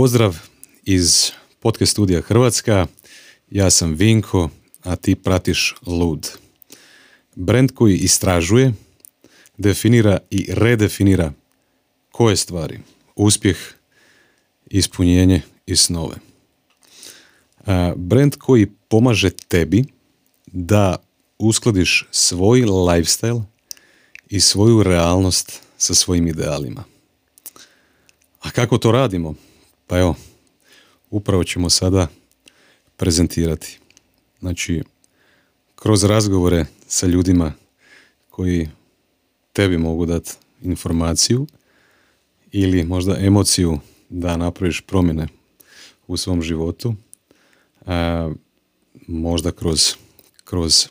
Pozdrav iz podcast studija Hrvatska. Ja sam Vinko, a ti pratiš Lud. Brand koji istražuje, definira i redefinira koje stvari? Uspjeh, ispunjenje i snove. Brand koji pomaže tebi da uskladiš svoj lifestyle i svoju realnost sa svojim idealima. A kako to radimo? Pa evo, upravo ćemo sada prezentirati. Znači, kroz razgovore sa ljudima koji tebi mogu dati informaciju ili možda emociju da napraviš promjene u svom životu, a, možda kroz, kroz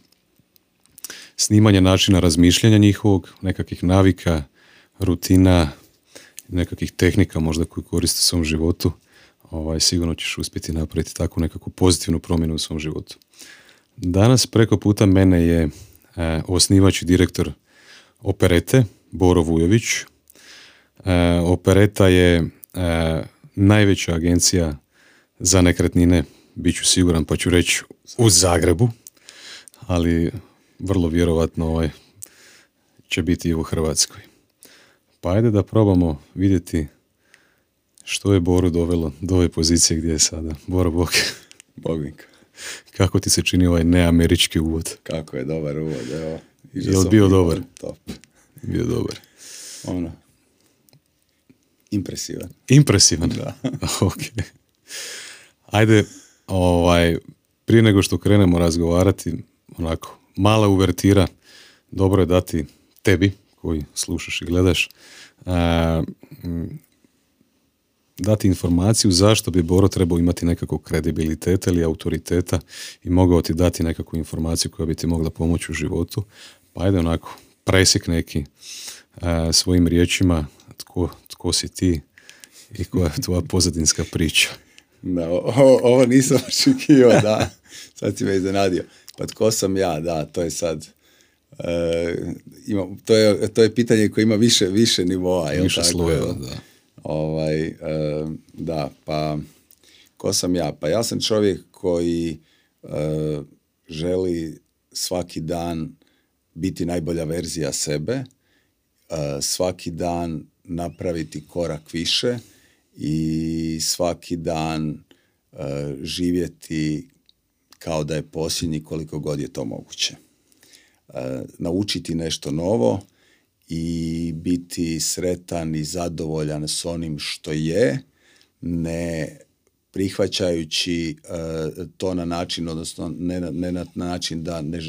snimanje načina razmišljanja njihovog, nekakvih navika, rutina, nekakvih tehnika možda koji koriste u svom životu, ovaj, sigurno ćeš uspjeti napraviti takvu nekakvu pozitivnu promjenu u svom životu. Danas preko puta mene je e, osnivač i direktor Operete, Boro Vujović. E, Opereta je e, najveća agencija za nekretnine, bit ću siguran pa ću reći u Zagrebu, ali vrlo vjerovatno ovaj, će biti i u Hrvatskoj. Pa ajde da probamo vidjeti što je Boru dovelo do ove pozicije gdje je sada. Boro, Bog. Bognik. Kako ti se čini ovaj neamerički uvod? Kako je dobar uvod, evo. Je li bio dobar? Top. Bio dobar. Ono, impresivan. Impresivan? Da. ok. Ajde, ovaj, prije nego što krenemo razgovarati, onako, mala uvertira, dobro je dati tebi, koji slušaš i gledaš, a, dati informaciju zašto bi Boro trebao imati nekakvog kredibiliteta ili autoriteta i mogao ti dati nekakvu informaciju koja bi ti mogla pomoći u životu. Pa ajde onako, presjek neki svojim riječima tko, tko si ti i koja je tvoja pozadinska priča. Da, ovo, ovo nisam očekivao, da. Sad si me iznenadio. Pa tko sam ja, da, to je sad... E, ima, to, je, to je pitanje koje ima više, više nivoa. Više slojeva, da. Ovaj, e, da, pa ko sam ja? Pa ja sam čovjek koji e, želi svaki dan biti najbolja verzija sebe, svaki dan napraviti korak više i svaki dan živjeti kao da je posljednji koliko god je to moguće. Naučiti nešto novo, i biti sretan i zadovoljan s onim što je, ne prihvaćajući e, to na način, odnosno ne, ne na način da ne,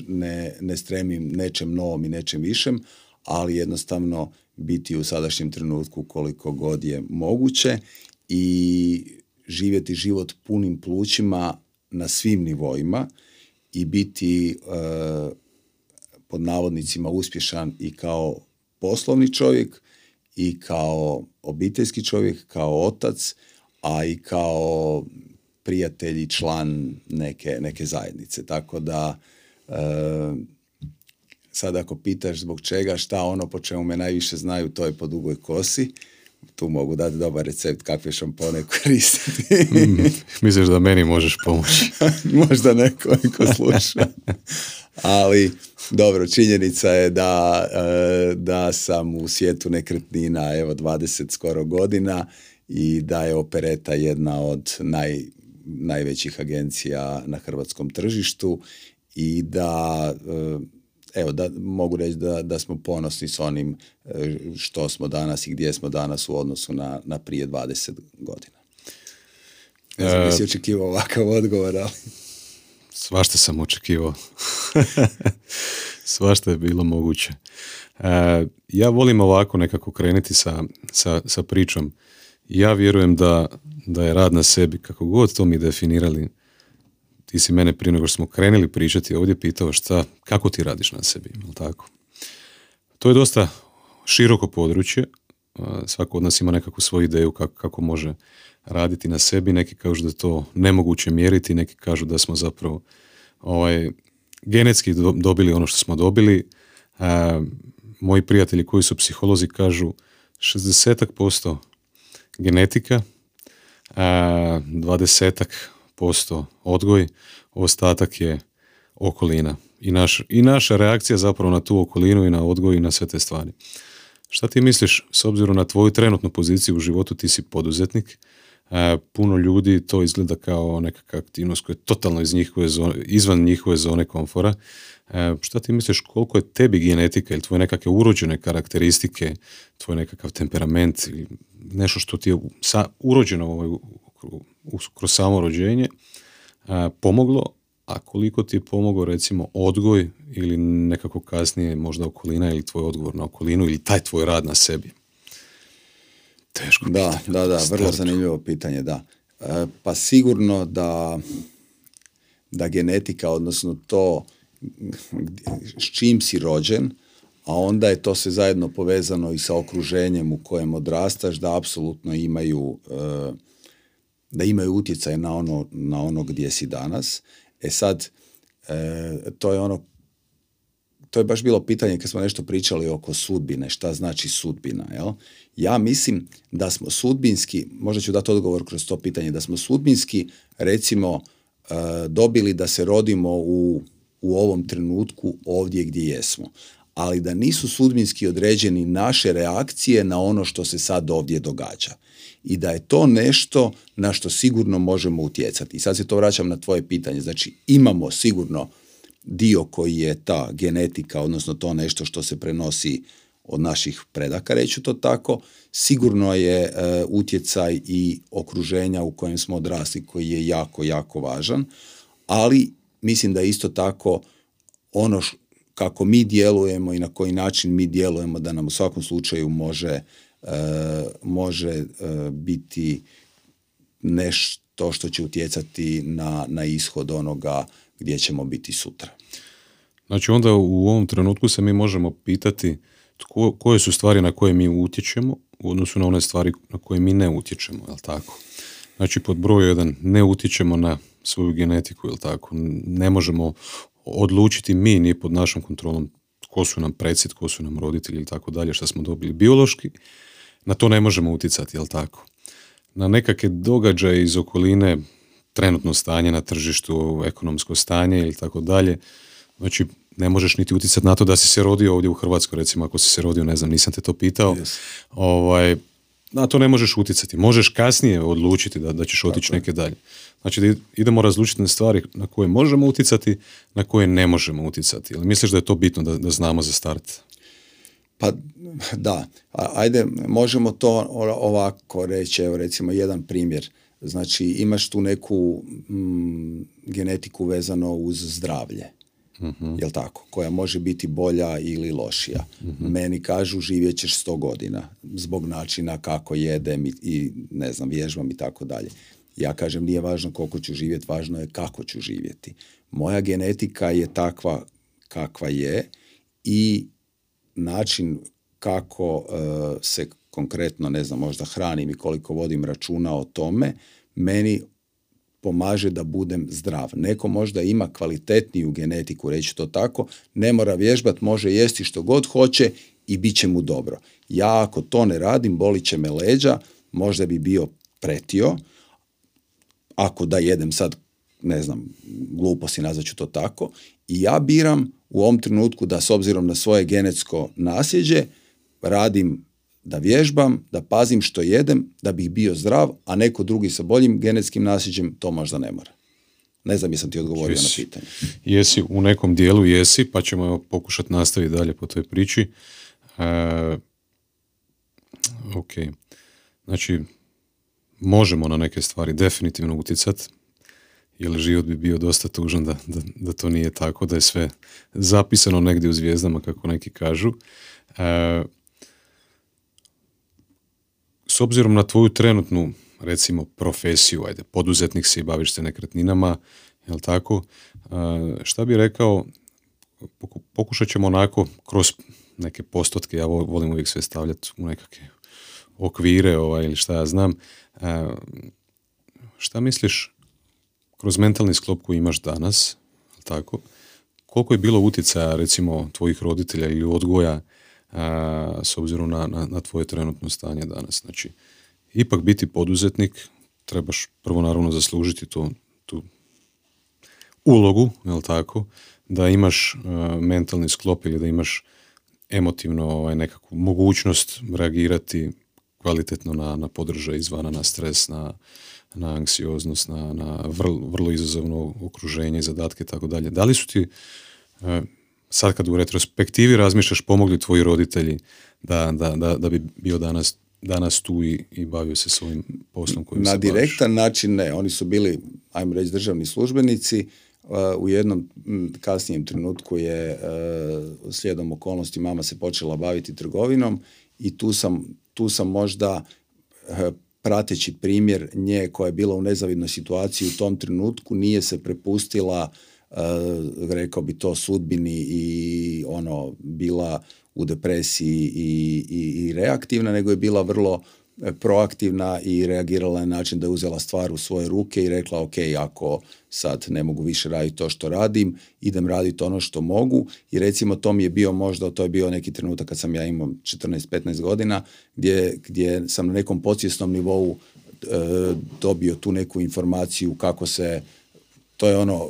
ne, stremim nečem novom i nečem višem, ali jednostavno biti u sadašnjem trenutku koliko god je moguće i živjeti život punim plućima na svim nivoima i biti e, pod navodnicima uspješan i kao poslovni čovjek i kao obiteljski čovjek, kao otac, a i kao prijatelj i član neke, neke zajednice. Tako da e, sad ako pitaš zbog čega, šta ono po čemu me najviše znaju, to je po dugoj kosi. Tu mogu dati dobar recept kakve šampone koristiti. mm, misliš da meni možeš pomoći? Možda neko ko sluša. Ali dobro, činjenica je da, e, da sam u svijetu nekretnina evo 20 skoro godina i da je Opereta jedna od naj, najvećih agencija na hrvatskom tržištu i da e, evo da mogu reći da, da smo ponosni s onim e, što smo danas i gdje smo danas u odnosu na, na prije 20 godina. Ne znam, si očekivao ovakav odgovor, ali... Svašta sam očekivao. Svašta je bilo moguće. E, ja volim ovako nekako krenuti sa, sa, sa pričom. Ja vjerujem da, da je rad na sebi, kako god to mi definirali, ti si mene prije nego što smo krenuli pričati ovdje pitao šta, kako ti radiš na sebi, jel tako? To je dosta široko područje, svako od nas ima nekakvu svoju ideju kako, kako može raditi na sebi, neki kažu da je to nemoguće mjeriti, neki kažu da smo zapravo ovaj, genetski dobili ono što smo dobili. moji prijatelji koji su psiholozi kažu 60% genetika, dvadesetak posto odgoj, ostatak je okolina. I, naš, I naša reakcija zapravo na tu okolinu i na odgoj i na sve te stvari. Šta ti misliš, s obzirom na tvoju trenutnu poziciju u životu, ti si poduzetnik, e, puno ljudi to izgleda kao nekakva aktivnost koja je totalno iz njihove zone, izvan njihove zone komfora. E, šta ti misliš, koliko je tebi genetika ili tvoje nekakve urođene karakteristike, tvoj nekakav temperament ili nešto što ti je sa, urođeno ovaj, kroz samo rođenje, e, pomoglo, a koliko ti je pomogao recimo odgoj ili nekako kasnije možda okolina ili tvoj odgovor na okolinu ili taj tvoj rad na sebi? Teško Da, da, da, vrlo zanimljivo pitanje, da. E, pa sigurno da, da genetika, odnosno to s čim si rođen, a onda je to sve zajedno povezano i sa okruženjem u kojem odrastaš, da apsolutno imaju e, da imaju utjecaj na ono, na ono gdje si danas. E sad, e, to je ono, to je baš bilo pitanje kad smo nešto pričali oko sudbine, šta znači sudbina, jel? Ja mislim da smo sudbinski, možda ću dati odgovor kroz to pitanje, da smo sudbinski recimo e, dobili da se rodimo u, u ovom trenutku ovdje gdje jesmo ali da nisu sudbinski određeni naše reakcije na ono što se sad ovdje događa i da je to nešto na što sigurno možemo utjecati. I sad se to vraćam na tvoje pitanje. Znači imamo sigurno dio koji je ta genetika, odnosno to nešto što se prenosi od naših predaka, reću to tako, sigurno je e, utjecaj i okruženja u kojem smo odrasli koji je jako, jako važan, ali mislim da isto tako ono kako mi djelujemo i na koji način mi djelujemo da nam u svakom slučaju može E, može e, biti nešto što će utjecati na, na ishod onoga gdje ćemo biti sutra. Znači onda u ovom trenutku se mi možemo pitati tko, koje su stvari na koje mi utječemo u odnosu na one stvari na koje mi ne utječemo, jel tako? Znači pod broj jedan ne utječemo na svoju genetiku, jel tako? Ne možemo odlučiti mi ni pod našom kontrolom tko su nam preci, tko su nam roditelji ili tako dalje, što smo dobili biološki na to ne možemo utjecati, jel tako? Na nekakve događaje iz okoline, trenutno stanje na tržištu, ekonomsko stanje ili tako dalje, znači ne možeš niti utjecati na to da si se rodio ovdje u Hrvatskoj, recimo ako si se rodio, ne znam, nisam te to pitao, ovaj, na to ne možeš utjecati. Možeš kasnije odlučiti da, da ćeš otići neke dalje. Znači da idemo razlučiti na stvari na koje možemo utjecati, na koje ne možemo utjecati. Ali misliš da je to bitno da, da znamo za start? Pa da, ajde, možemo to ovako reći, evo recimo jedan primjer. Znači imaš tu neku mm, genetiku vezano uz zdravlje. uh Jel tako? Koja može biti bolja ili lošija. uh Meni kažu živjet ćeš sto godina zbog načina kako jedem i, i ne znam, vježbam i tako dalje. Ja kažem nije važno koliko ću živjeti, važno je kako ću živjeti. Moja genetika je takva kakva je i način kako e, se konkretno, ne znam, možda hranim i koliko vodim računa o tome, meni pomaže da budem zdrav. Neko možda ima kvalitetniju genetiku, reći to tako, ne mora vježbat, može jesti što god hoće i bit će mu dobro. Ja ako to ne radim, bolit će me leđa, možda bi bio pretio, ako da jedem sad, ne znam, gluposti nazvat ću to tako, i ja biram u ovom trenutku da s obzirom na svoje genetsko nasljeđe radim da vježbam, da pazim što jedem, da bih bio zdrav, a neko drugi sa boljim genetskim nasljeđem to možda ne mora. Ne znam jesam ti odgovorio na pitanje. Jesi, u nekom dijelu jesi, pa ćemo pokušati nastaviti dalje po toj priči. E, ok. Znači, možemo na neke stvari definitivno utjecati, jer život bi bio dosta tužan da, da, da, to nije tako, da je sve zapisano negdje u zvijezdama, kako neki kažu. E, s obzirom na tvoju trenutnu, recimo, profesiju, ajde, poduzetnik si, baviš se nekretninama, jel tako, e, šta bi rekao, pokušat ćemo onako kroz neke postotke, ja volim uvijek sve stavljati u nekakve okvire ovaj, ili šta ja znam. Šta misliš kroz mentalni sklop koji imaš danas, tako, koliko je bilo utjecaja recimo tvojih roditelja ili odgoja a, s obzirom na, na, na tvoje trenutno stanje danas. Znači, ipak biti poduzetnik trebaš prvo naravno zaslužiti to, tu ulogu, jel tako, da imaš e, mentalni sklop ili da imaš emotivno ovaj, nekakvu mogućnost reagirati kvalitetno na, na podržaj izvana, na stres, na, na anksioznost, na, na vrlo, vrlo izazovno okruženje i zadatke i tako dalje. Da li su ti, e, sad kad u retrospektivi razmišljaš, pomogli tvoji roditelji da, da, da, da bi bio danas danas tu i, i bavio se svojim poslom kojim Na se direktan način ne. Oni su bili, ajmo reći, državni službenici. Uh, u jednom kasnijem trenutku je uh, slijedom okolnosti mama se počela baviti trgovinom i tu sam, tu sam možda uh, prateći primjer nje koja je bila u nezavidnoj situaciji u tom trenutku nije se prepustila rekao bi to sudbini i ono bila u depresiji i, i, i reaktivna, nego je bila vrlo proaktivna i reagirala na način da je uzela stvar u svoje ruke i rekla ok, ako sad ne mogu više raditi to što radim, idem raditi ono što mogu. I recimo to mi je bio možda, to je bio neki trenutak kad sam ja imao 14-15 godina gdje, gdje sam na nekom podsvjesnom nivou e, dobio tu neku informaciju kako se, to je ono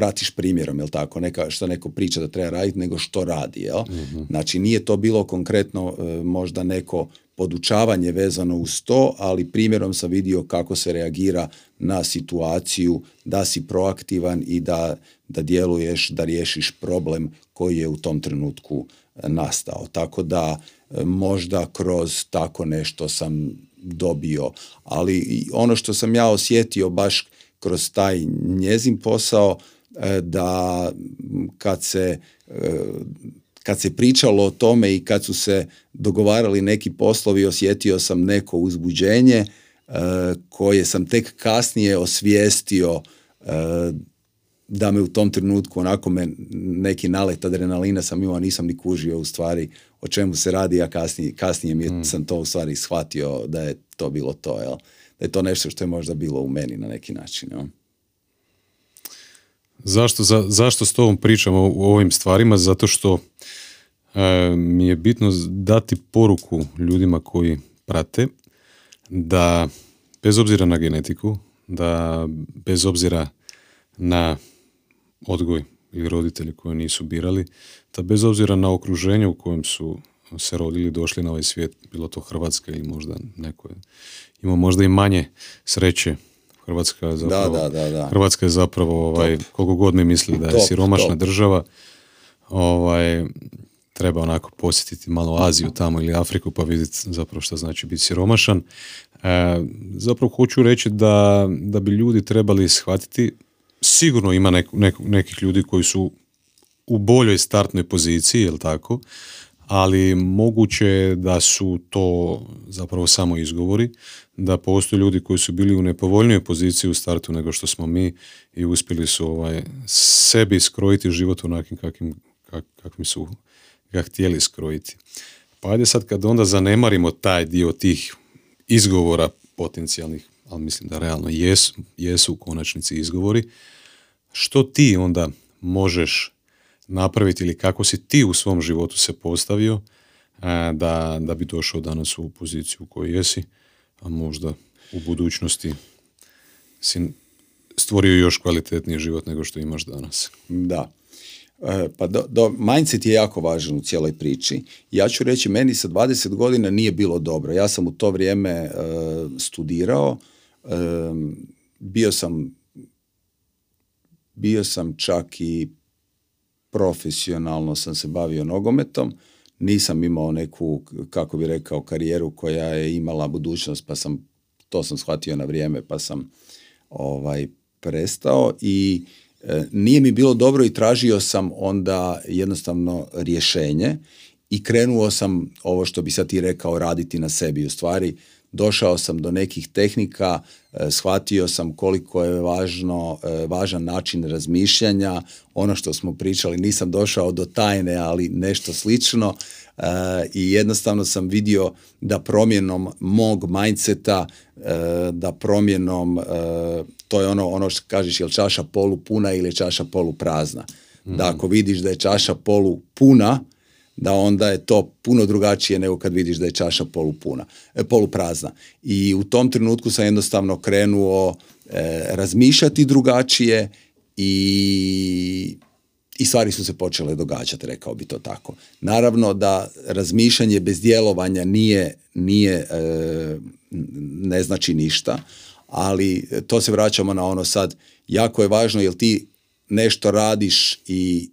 pratiš primjerom, jel tako, neka, što neko priča da treba raditi, nego što radi, jel? mm Znači, nije to bilo konkretno e, možda neko podučavanje vezano uz to, ali primjerom sam vidio kako se reagira na situaciju, da si proaktivan i da, da djeluješ, da riješiš problem koji je u tom trenutku e, nastao. Tako da e, možda kroz tako nešto sam dobio, ali ono što sam ja osjetio baš kroz taj njezin posao, da kad se e, kad se pričalo o tome i kad su se dogovarali neki poslovi osjetio sam neko uzbuđenje e, koje sam tek kasnije osvijestio da me u tom trenutku onako me neki nalet adrenalina sam imao, nisam ni kužio u stvari o čemu se radi, a kasnije, kasnije mi mm. sam to u stvari shvatio da je to bilo to, jel? da je to nešto što je možda bilo u meni na neki način. Jel? Zašto, za, zašto s tobom pričam o, ovim stvarima? Zato što e, mi je bitno dati poruku ljudima koji prate da bez obzira na genetiku, da bez obzira na odgoj ili roditelji koji nisu birali, da bez obzira na okruženje u kojem su se rodili, došli na ovaj svijet, bilo to Hrvatska ili možda neko ima možda i manje sreće Hrvatska je zapravo, da, da, da, Hrvatska je zapravo ovaj, koliko god mi misli da je siromašna država, ovaj, treba onako posjetiti malo Aziju tamo ili Afriku pa vidjeti zapravo što znači biti siromašan. E, zapravo hoću reći da, da bi ljudi trebali shvatiti, sigurno ima nekih ljudi koji su u boljoj startnoj poziciji, jel tako, ali moguće da su to zapravo samo izgovori, da postoje ljudi koji su bili u nepovoljnijoj poziciji u startu nego što smo mi i uspjeli su ovaj, sebi skrojiti život onakim kakvim, kak, kakvim su ga htjeli skrojiti. Pa ajde sad kad onda zanemarimo taj dio tih izgovora potencijalnih, ali mislim da realno jesu, jesu u konačnici izgovori, što ti onda možeš napraviti ili kako si ti u svom životu se postavio da, da bi došao danas u poziciju u kojoj jesi, a možda u budućnosti si stvorio još kvalitetniji život nego što imaš danas. Da. E, pa do, do, mindset je jako važan u cijeloj priči. Ja ću reći, meni sa 20 godina nije bilo dobro. Ja sam u to vrijeme e, studirao, e, bio sam bio sam čak i profesionalno sam se bavio nogometom, nisam imao neku, kako bi rekao, karijeru koja je imala budućnost, pa sam, to sam shvatio na vrijeme, pa sam ovaj prestao i e, nije mi bilo dobro i tražio sam onda jednostavno rješenje i krenuo sam ovo što bi sad ti rekao raditi na sebi. U stvari došao sam do nekih tehnika, e, shvatio sam koliko je važno, e, važan način razmišljanja, ono što smo pričali, nisam došao do tajne, ali nešto slično. E, i jednostavno sam vidio da promjenom mog mindseta, da promjenom, to je ono, ono što kažeš, je li čaša polu puna ili je čaša polu prazna. Da ako vidiš da je čaša polu puna, da onda je to puno drugačije nego kad vidiš da je čaša polupuna, e, poluprazna. I u tom trenutku sam jednostavno krenuo e, razmišljati drugačije i i stvari su se počele događati, rekao bi to tako. Naravno da razmišljanje bez djelovanja nije, nije e, ne znači ništa, ali to se vraćamo na ono sad, jako je važno jel ti nešto radiš i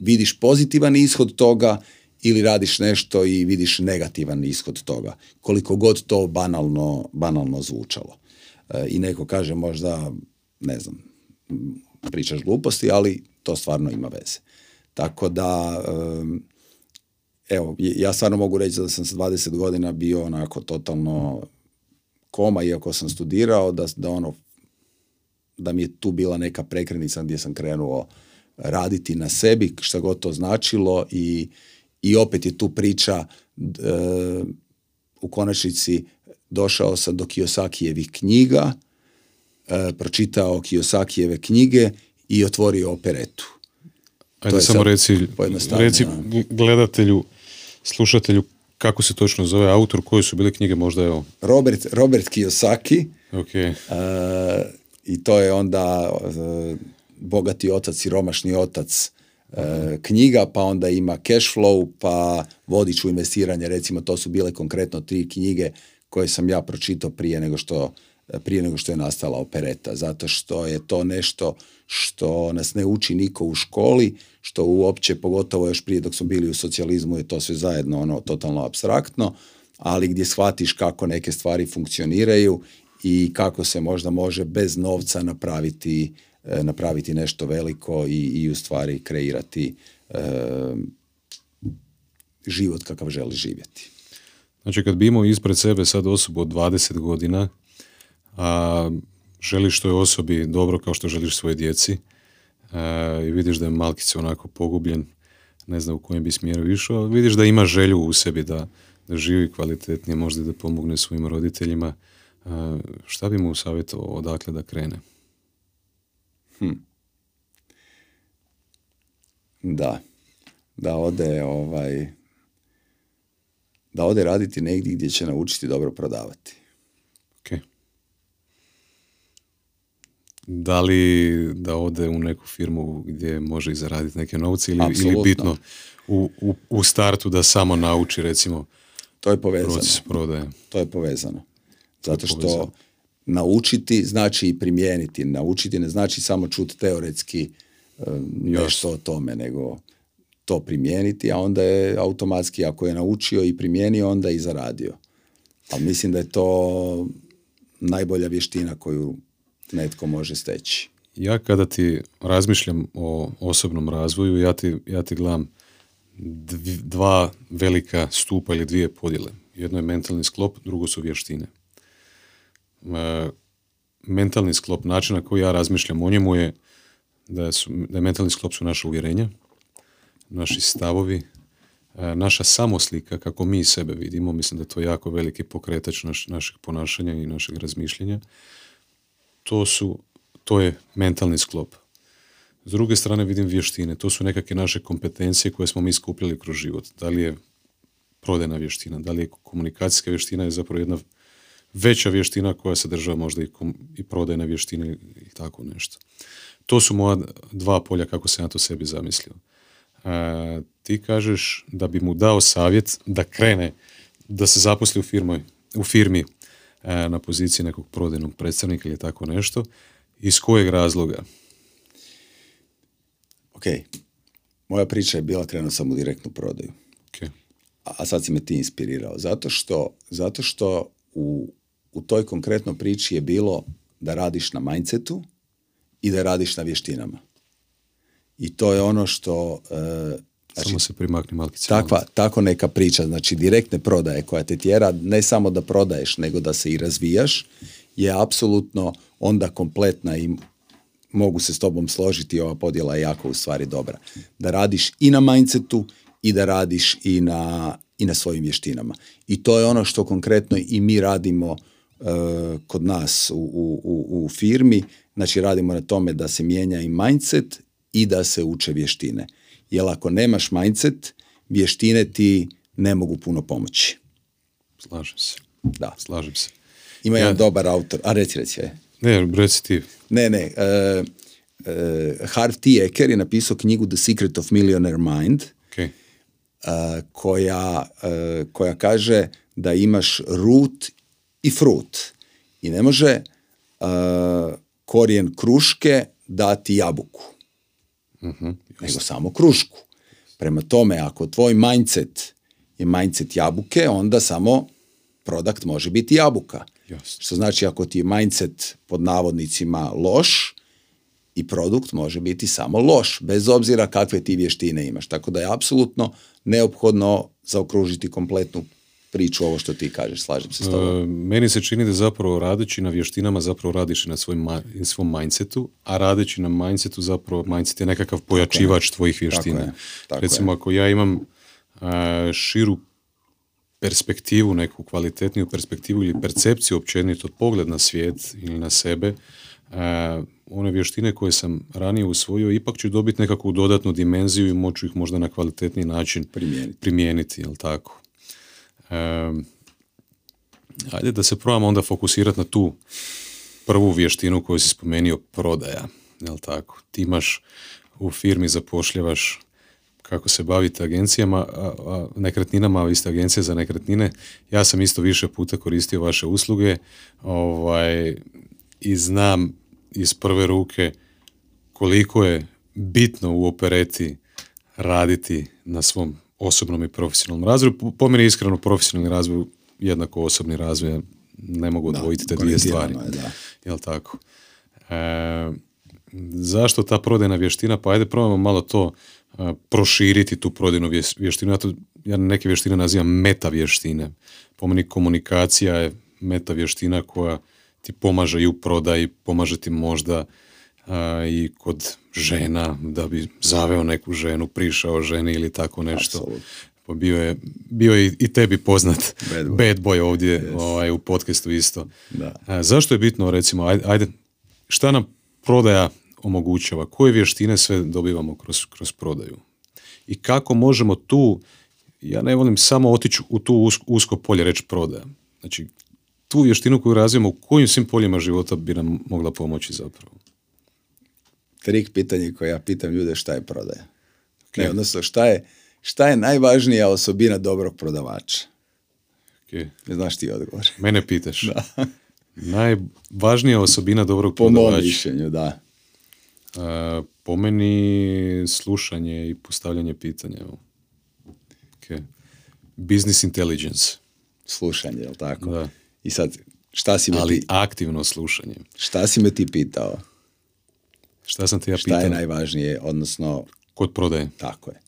vidiš pozitivan ishod toga ili radiš nešto i vidiš negativan ishod toga. Koliko god to banalno, banalno zvučalo. E, I neko kaže možda, ne znam, pričaš gluposti, ali to stvarno ima veze. Tako da, evo, ja stvarno mogu reći da sam sa 20 godina bio onako totalno koma, iako sam studirao, da, da ono, da mi je tu bila neka prekrenica gdje sam krenuo raditi na sebi, što god to značilo i, i opet je tu priča u konačnici došao sam do Kiyosakijevih knjiga, e, pročitao Kiyosakijeve knjige i otvorio operetu. Ajde samo reci, reci gledatelju, slušatelju kako se točno zove autor, koje su bile knjige možda evo? Robert, Robert Kiyosaki. Okay. Uh, I to je onda uh, Bogati otac, siromašni otac uh, knjiga, pa onda ima Cash Flow, pa Vodič u investiranje, recimo to su bile konkretno tri knjige koje sam ja pročitao prije nego što prije nego što je nastala opereta, zato što je to nešto što nas ne uči niko u školi, što uopće, pogotovo još prije dok smo bili u socijalizmu, je to sve zajedno ono totalno abstraktno, ali gdje shvatiš kako neke stvari funkcioniraju i kako se možda može bez novca napraviti, e, napraviti nešto veliko i, i u stvari kreirati e, život kakav želi živjeti. Znači kad bi imao ispred sebe sad osobu od 20 godina a želiš što je osobi dobro kao što želiš svoje djeci i vidiš da je malkice onako pogubljen, ne znam u kojem bi smjeru išao, vidiš da ima želju u sebi da, da živi kvalitetnije, možda da pomogne svojim roditeljima. šta bi mu savjetovao odakle da krene? Hm. Da. Da ode ovaj da ode raditi negdje gdje će naučiti dobro prodavati. da li da ode u neku firmu gdje može i zaraditi neke novce ili, ili bitno u, u, u, startu da samo nauči recimo to je povezano. proces prodaje. To je povezano. Zato što naučiti znači i primijeniti. Naučiti ne znači samo čuti teoretski e, nešto o tome, nego to primijeniti, a onda je automatski ako je naučio i primijenio, onda i zaradio. Ali mislim da je to najbolja vještina koju netko može steći. Ja kada ti razmišljam o osobnom razvoju, ja ti, ja ti gledam dva velika stupa ili dvije podjele. Jedno je mentalni sklop, drugo su vještine. E, mentalni sklop, način na koji ja razmišljam o njemu je da, su, da je mentalni sklop su naše uvjerenja, naši stavovi, e, naša samoslika, kako mi sebe vidimo, mislim da je to jako veliki pokretač naš, našeg ponašanja i našeg razmišljanja to su, to je mentalni sklop. S druge strane vidim vještine, to su nekakve naše kompetencije koje smo mi skupljali kroz život. Da li je prodajna vještina, da li je komunikacijska vještina je zapravo jedna veća vještina koja se država možda i, i prodajna vještina i tako nešto. To su moja dva polja kako se ja to sebi zamislio. E, ti kažeš da bi mu dao savjet da krene, da se zaposli u, firmoj, u firmi E, na poziciji nekog prodajnog predstavnika ili tako nešto. Iz kojeg razloga? Ok. Moja priča je bila krenuo sam u direktnu prodaju. Okay. A sad si me ti inspirirao. Zato što, zato što u, u toj konkretnoj priči je bilo da radiš na mindsetu i da radiš na vještinama. I to je ono što e, Znači, samo se primakni malkice. Takva, tako neka priča, znači direktne prodaje koja te tjera ne samo da prodaješ, nego da se i razvijaš, je apsolutno onda kompletna i mogu se s tobom složiti, ova podjela je jako u stvari dobra. Da radiš i na mindsetu i da radiš i na, i na svojim vještinama. I to je ono što konkretno i mi radimo uh, kod nas u, u, u firmi, znači radimo na tome da se mijenja i mindset i da se uče vještine. Jer ako nemaš mindset vještine ti ne mogu puno pomoći. Slažem se. Da. Slažem se. Ima Ja- jedan dobar autor, a reci, reci. Ne, reci ti. Ne, ne, e, e, Harv T. Eker je napisao knjigu The Secret of Millionaire Mind, Ok. e, koja, e, koja kaže da imaš root i fruit. I ne može e, korijen kruške dati jabuku, nego samo krušku. Prema tome, ako tvoj mindset je mindset jabuke, onda samo produkt može biti jabuka. Jasno. Što znači ako ti je mindset pod navodnicima loš, i produkt može biti samo loš, bez obzira kakve ti vještine imaš. Tako da je apsolutno neophodno zaokružiti kompletnu priču ovo što ti kažeš, slažem se s tobom. E, meni se čini da zapravo radeći na vještinama zapravo radiš i na svojim svom mindsetu, a radeći na mindsetu zapravo mindset je nekakav pojačivač tvojih vještina. je, tako Recimo ako ja imam e, širu perspektivu, neku kvalitetniju perspektivu ili percepciju općenito, pogled na svijet ili na sebe, e, one vještine koje sam ranije usvojio, ipak ću dobiti nekakvu dodatnu dimenziju i moću ih možda na kvalitetniji način Primijeniti. primijeniti jel tako? Ajde da se probamo onda fokusirati na tu prvu vještinu koju si spomenuo, prodaja, jel tako? Ti imaš u firmi zapošljavaš kako se bavite agencijama, a, a nekretninama, a vi ste agencija za nekretnine. Ja sam isto više puta koristio vaše usluge ovaj, i znam iz prve ruke koliko je bitno u opereti raditi na svom osobnom i profesionalnom razvoju. Po- meni iskreno profesionalni razvoj jednako osobni razvoj, ne mogu odvojiti te dvije stvari. je, da. Jel tako? E, zašto ta prodajna vještina? Pa ajde probamo malo to e, proširiti tu prodajnu vještinu. Ja, to, ja neke vještine nazivam meta vještine. Po meni komunikacija je meta vještina koja ti pomaže i u prodaji, pomaže ti možda a, i kod žena, da bi zaveo neku ženu, prišao ženi ili tako nešto. Pa bio je, bio je i tebi poznat Bad boy. bad boy ovdje ovaj, u podcastu isto. Da. A, zašto je bitno, recimo, ajde, ajde, šta nam prodaja omogućava? Koje vještine sve dobivamo kroz, kroz prodaju? I kako možemo tu, ja ne volim samo otići u tu usko, usko polje reći prodaja. Znači, tu vještinu koju razvijemo, u kojim svim poljima života bi nam mogla pomoći zapravo? Trik pitanje koje ja pitam ljude šta je prodaja. Ne, odnosno šta je, šta je najvažnija osobina dobrog prodavača? Ok. Ne znaš ti odgovor. Mene pitaš. Najvažnija osobina dobrog Po mom prodavača. mišljenju, da. A, po meni slušanje i postavljanje pitanja. evo. Ok. Business intelligence. Slušanje, jel tako? Da. I sad, šta si me, Ali ti, aktivno slušanje. šta si me ti pitao? Šta sam te ja Šta pitao? je najvažnije, odnosno, Kod prodaje. tako je.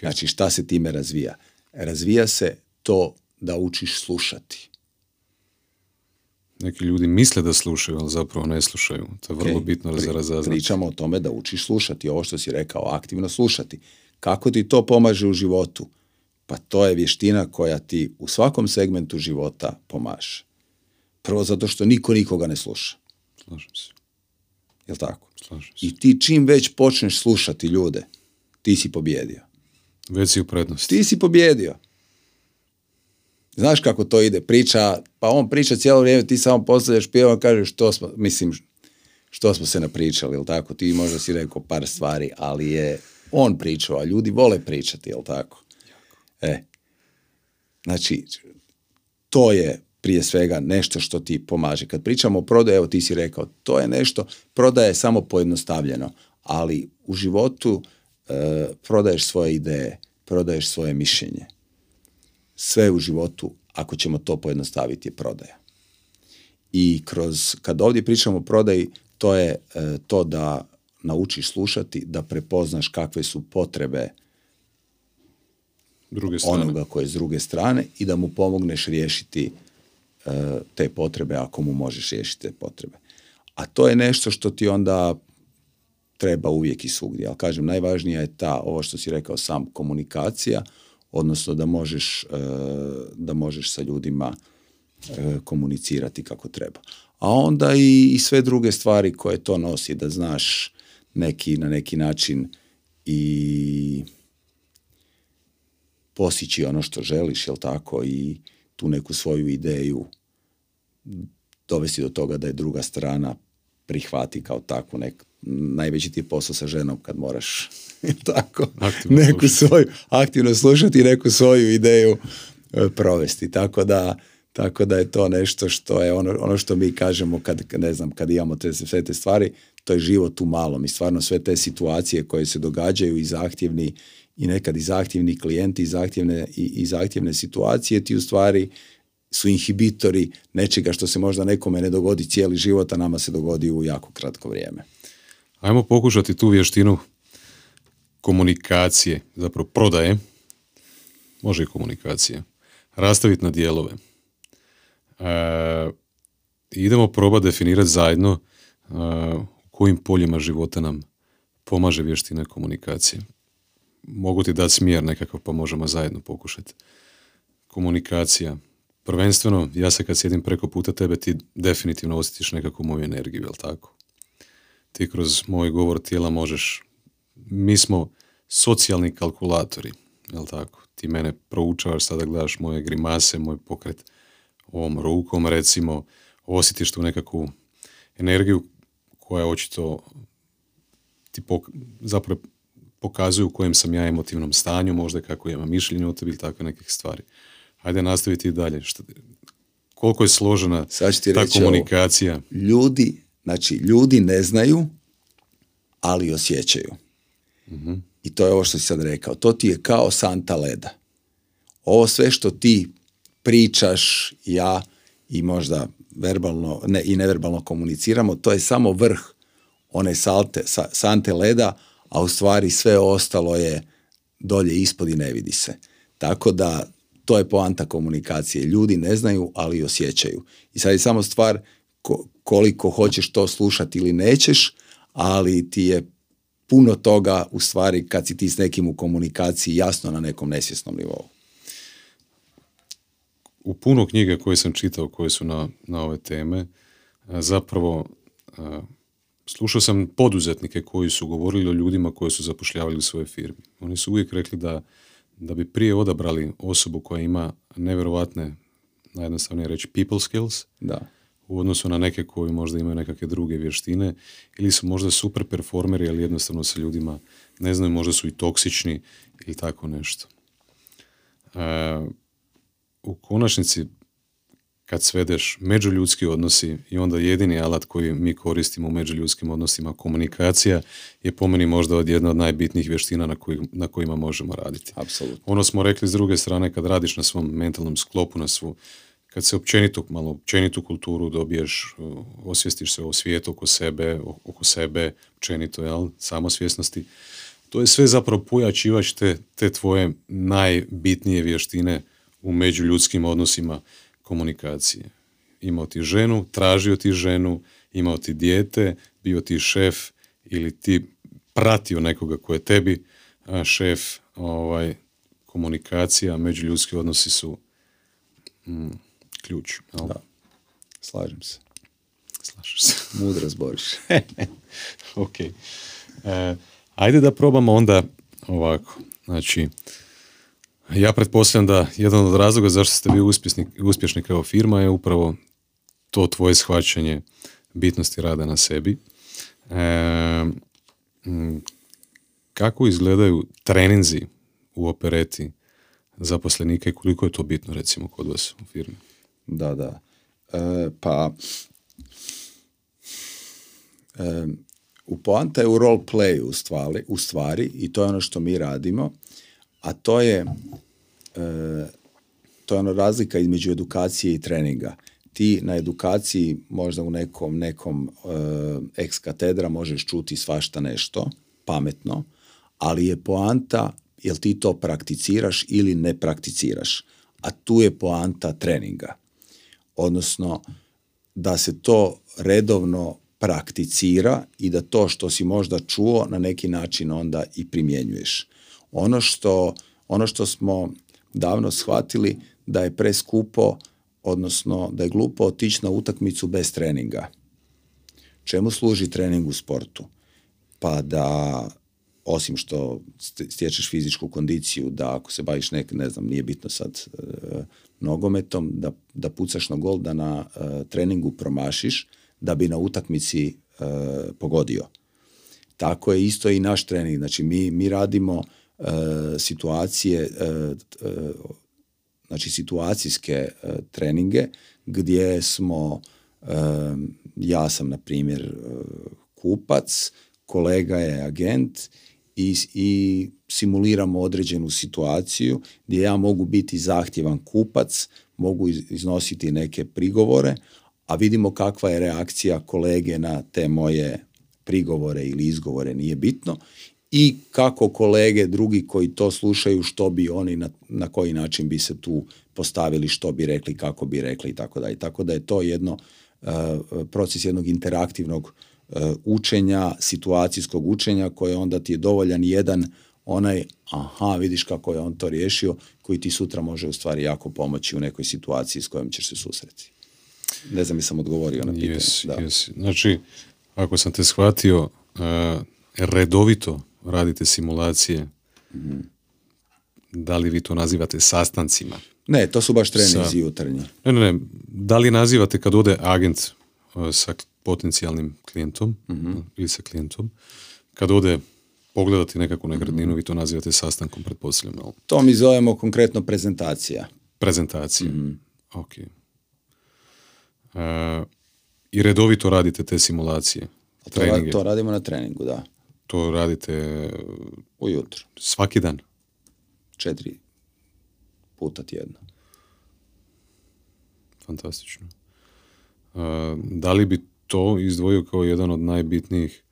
Znači, šta se time razvija? Razvija se to da učiš slušati. Neki ljudi misle da slušaju, ali zapravo ne slušaju. To je vrlo Ok? bitno Pri- za razaznati. Pričamo o tome da učiš slušati, ovo što si rekao, aktivno slušati. Kako ti to pomaže u životu? Pa to je vještina koja ti u svakom segmentu života pomaže. Prvo zato što niko nikoga ne sluša. Slažem se. Jel tako? I ti čim već počneš slušati ljude, ti si pobjedio. Već si u prednosti. Ti si pobjedio. Znaš kako to ide? Priča, pa on priča cijelo vrijeme, ti samo postavljaš i kažeš što smo, mislim, što smo se napričali, jel tako? Ti možda si rekao par stvari, ali je on pričao, a ljudi vole pričati, jel tako? E, znači, to je prije svega nešto što ti pomaže. Kad pričamo o prodaji, evo ti si rekao, to je nešto, prodaja je samo pojednostavljeno, ali u životu e, prodaješ svoje ideje, prodaješ svoje mišljenje. Sve u životu, ako ćemo to pojednostaviti, je prodaja. I kroz, kad ovdje pričamo o prodaji, to je e, to da naučiš slušati, da prepoznaš kakve su potrebe Druge strane. onoga koji je s druge strane i da mu pomogneš riješiti te potrebe ako mu možeš riješiti te potrebe. A to je nešto što ti onda treba uvijek i svugdje. Ali kažem, najvažnija je ta, ovo što si rekao sam, komunikacija, odnosno da možeš, e, da možeš sa ljudima e, komunicirati kako treba. A onda i, i sve druge stvari koje to nosi, da znaš neki, na neki način i postići ono što želiš, jel tako, i tu neku svoju ideju dovesti do toga da je druga strana prihvati kao takvu nek, najveći ti je posao sa ženom kad moraš tako? Aktivno neku svoju aktivno slušati i neku svoju ideju e, provesti. Tako da tako da je to nešto što je ono, ono što mi kažemo kad, ne znam, kad imamo te, sve te stvari, to je život u malom i stvarno sve te situacije koje se događaju i zahtjevni i nekad i zahtjevni klijenti i zahtjevne, i, i zahtjevne situacije ti u stvari su inhibitori nečega što se možda nekome ne dogodi cijeli život, a nama se dogodi u jako kratko vrijeme. Ajmo pokušati tu vještinu komunikacije, zapravo prodaje, može i komunikacije, rastaviti na dijelove. E, idemo probati definirati zajedno e, u kojim poljima života nam pomaže vještina komunikacije. Mogu ti dati smjer nekakav pa možemo zajedno pokušati. Komunikacija, prvenstveno, ja se kad sjedim preko puta tebe, ti definitivno osjetiš nekakvu moju energiju, jel tako? Ti kroz moj govor tijela možeš, mi smo socijalni kalkulatori, jel tako? Ti mene proučavaš, sada gledaš moje grimase, moj pokret ovom rukom, recimo, osjetiš tu nekakvu energiju koja očito ti zapravo pokazuju u kojem sam ja emotivnom stanju, možda kako imam mišljenje o tebi ili takve nekih stvari. Hajde nastaviti i dalje. Što, koliko je složena ta komunikacija? Ljudi, znači, ljudi ne znaju, ali osjećaju. uh I to je ovo što si sad rekao. To ti je kao santa leda. Ovo sve što ti pričaš, ja i možda verbalno ne, i neverbalno komuniciramo, to je samo vrh one salte, sante leda, a u stvari sve ostalo je dolje ispod i ne vidi se. Tako da to je poanta komunikacije. Ljudi ne znaju, ali osjećaju. I sad je samo stvar koliko hoćeš to slušati ili nećeš, ali ti je puno toga u stvari kad si ti s nekim u komunikaciji jasno na nekom nesvjesnom nivou. U puno knjige koje sam čitao koje su na, na ove teme, zapravo slušao sam poduzetnike koji su govorili o ljudima koji su zapošljavali u svoje firmi. Oni su uvijek rekli da da bi prije odabrali osobu koja ima nevjerojatne, najjednostavnije reći, people skills, da. u odnosu na neke koji možda imaju nekakve druge vještine, ili su možda super performeri, ali jednostavno sa ljudima ne znaju, možda su i toksični ili tako nešto. E, u konačnici kad svedeš međuljudski odnosi i onda jedini alat koji mi koristimo u međuljudskim odnosima, komunikacija, je po meni možda od jedna od najbitnijih vještina na, koji, na kojima možemo raditi. Apsolutno. Ono smo rekli s druge strane, kad radiš na svom mentalnom sklopu, na svu, kad se općenito, malo općenitu kulturu dobiješ, osvijestiš se o svijetu oko sebe, oko sebe, općenito, jel, samosvjesnosti, to je sve zapravo pojačivač te, te tvoje najbitnije vještine u međuljudskim odnosima komunikacije. Imao ti ženu, tražio ti ženu, imao ti dijete, bio ti šef ili ti pratio nekoga ko je tebi šef, ovaj, komunikacija, međuljudski odnosi su mm, ključ. Da, slažem se. Slažem se. Mudro zboriš. ok. E, ajde da probamo onda ovako. Znači, ja pretpostavljam da jedan od razloga zašto ste vi uspješni, kao firma je upravo to tvoje shvaćanje bitnosti rada na sebi. E, kako izgledaju treninzi u opereti zaposlenika i koliko je to bitno recimo kod vas u firmi? Da, da. E, pa e, u poanta je u role play u stvari, u stvari i to je ono što mi radimo a to je e, to je ono razlika između edukacije i treninga. Ti na edukaciji možda u nekom nekom e, ex katedra možeš čuti svašta nešto pametno, ali je poanta jel ti to prakticiraš ili ne prakticiraš. A tu je poanta treninga. Odnosno da se to redovno prakticira i da to što si možda čuo na neki način onda i primjenjuješ. Ono što, ono što smo davno shvatili da je preskupo, odnosno da je glupo otići na utakmicu bez treninga. Čemu služi trening u sportu? Pa da osim što stječeš fizičku kondiciju da ako se baviš nek, ne znam, nije bitno sad e, nogometom, da, da pucaš na gol, da na e, treningu promašiš, da bi na utakmici e, pogodio. Tako je isto i naš trening. Znači mi, mi radimo situacije, znači situacijske treninge gdje smo, ja sam na primjer kupac, kolega je agent i, i simuliramo određenu situaciju gdje ja mogu biti zahtjevan kupac, mogu iznositi neke prigovore, a vidimo kakva je reakcija kolege na te moje prigovore ili izgovore, nije bitno, i kako kolege drugi koji to slušaju, što bi oni, na, na koji način bi se tu postavili, što bi rekli, kako bi rekli i tako dalje. Tako da je to jedno uh, proces jednog interaktivnog E, učenja, situacijskog učenja koje onda ti je dovoljan jedan onaj aha, vidiš kako je on to riješio, koji ti sutra može u stvari jako pomoći u nekoj situaciji s kojom ćeš se susreti. Ne znam, sam odgovorio na pitanje. Yes, da. Yes. Znači, ako sam te shvatio, uh, redovito radite simulacije, mm da li vi to nazivate sastancima? Ne, to su baš treninzi jutarnji. Ne, ne, ne. Da li nazivate kad ode agent uh, sa potencijalnim klijentom mm ili sa klijentom, kad ode pogledati nekakvu nekretninu, vi to nazivate sastankom, pretpostavljam. To mi zovemo konkretno prezentacija. Prezentacija, mm ok. Uh, I redovito radite te simulacije? To, to radimo na treningu, da. To radite... Ujutro. Svaki dan? Četiri puta tjedno. Fantastično. Uh, da li bi to izdvojio kao jedan od najbitnijih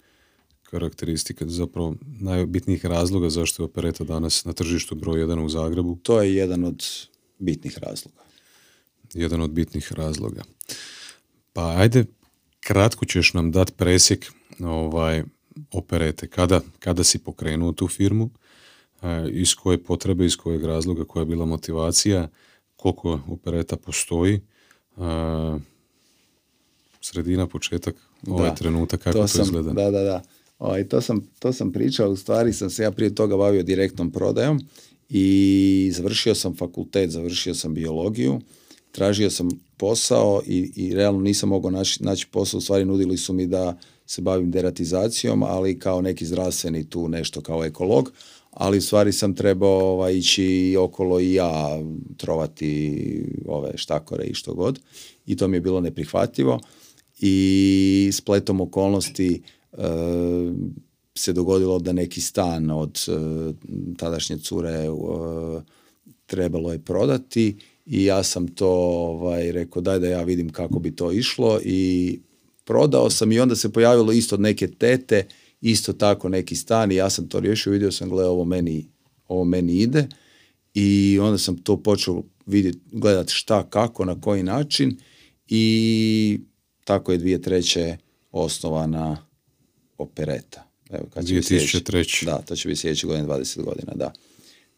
karakteristika, zapravo najbitnijih razloga zašto je opereta danas na tržištu broj jedan u Zagrebu? To je jedan od bitnih razloga. Jedan od bitnih razloga. Pa ajde, kratko ćeš nam dati presjek ovaj, operete. Kada, kada si pokrenuo tu firmu, iz koje potrebe, iz kojeg razloga, koja je bila motivacija, koliko opereta postoji, sredina, početak, ovaj trenutak, kako to, sam, izgleda. Da, da, da. Ovaj, to, sam, to sam pričao, u stvari sam se ja prije toga bavio direktnom prodajom i završio sam fakultet, završio sam biologiju, tražio sam posao i, i realno nisam mogao naći, naći posao, u stvari nudili su mi da se bavim deratizacijom, ali kao neki zdravstveni tu nešto kao ekolog, ali u stvari sam trebao ovaj, ići okolo i ja trovati ove štakore i što god. I to mi je bilo neprihvatljivo. I spletom okolnosti e, se dogodilo da neki stan od e, tadašnje cure e, trebalo je prodati i ja sam to ovaj, rekao daj da ja vidim kako bi to išlo. I prodao sam i onda se pojavilo isto od neke tete, isto tako neki stan i ja sam to riješio, vidio sam gle ovo meni, ovo meni ide i onda sam to počeo vidjeti, gledati šta, kako, na koji način i tako je dvije treće osnovana opereta. Evo, kad 2003. Da, to će biti sljedeće godine 20 godina, da.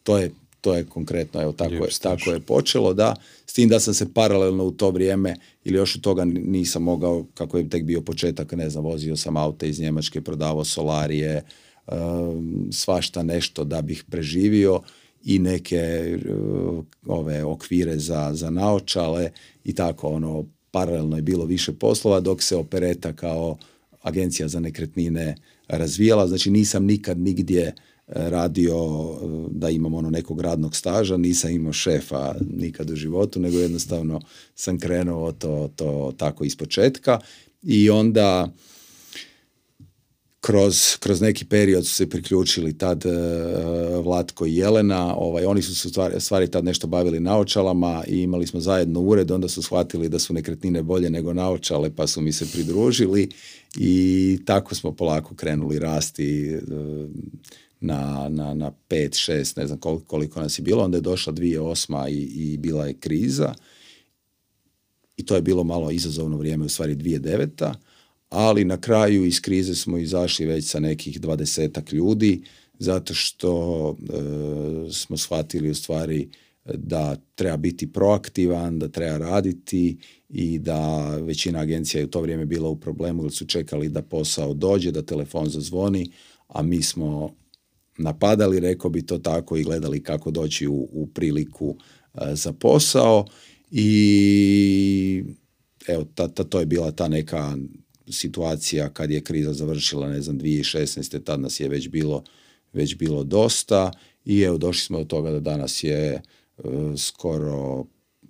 To je, to je konkretno, evo, tako, je, tako je počelo, da. S tim da sam se paralelno u to vrijeme, ili još u toga nisam mogao, kako je tek bio početak, ne znam, vozio sam aute iz Njemačke, prodavao solarije, um, svašta nešto da bih preživio i neke uh, ove okvire za, za naočale i tako ono paralelno je bilo više poslova dok se opereta kao agencija za nekretnine razvijala. Znači nisam nikad nigdje radio e, da imam ono nekog radnog staža, nisam imao šefa nikad u životu, nego jednostavno sam krenuo to, to tako početka. I onda kroz, kroz neki period su se priključili tad uh, Vlatko i Jelena, ovaj, oni su se stvari, stvari tad nešto bavili naočalama i imali smo zajedno ured, onda su shvatili da su nekretnine bolje nego naočale pa su mi se pridružili i tako smo polako krenuli rasti uh, na, na, na 5, 6, ne znam koliko, koliko nas je bilo, onda je došla 2008. i, i bila je kriza i to je bilo malo izazovno vrijeme, u stvari 2009 ali na kraju iz krize smo izašli već sa nekih dvadesetak ljudi zato što e, smo shvatili u stvari da treba biti proaktivan, da treba raditi i da većina agencija je u to vrijeme bila u problemu jer su čekali da posao dođe, da telefon zazvoni, a mi smo napadali, rekao bi to tako i gledali kako doći u, u priliku za posao i evo, ta, ta, to je bila ta neka situacija kad je kriza završila, ne znam, 2016. tad nas je već bilo, već bilo dosta i evo došli smo do toga da danas je e, skoro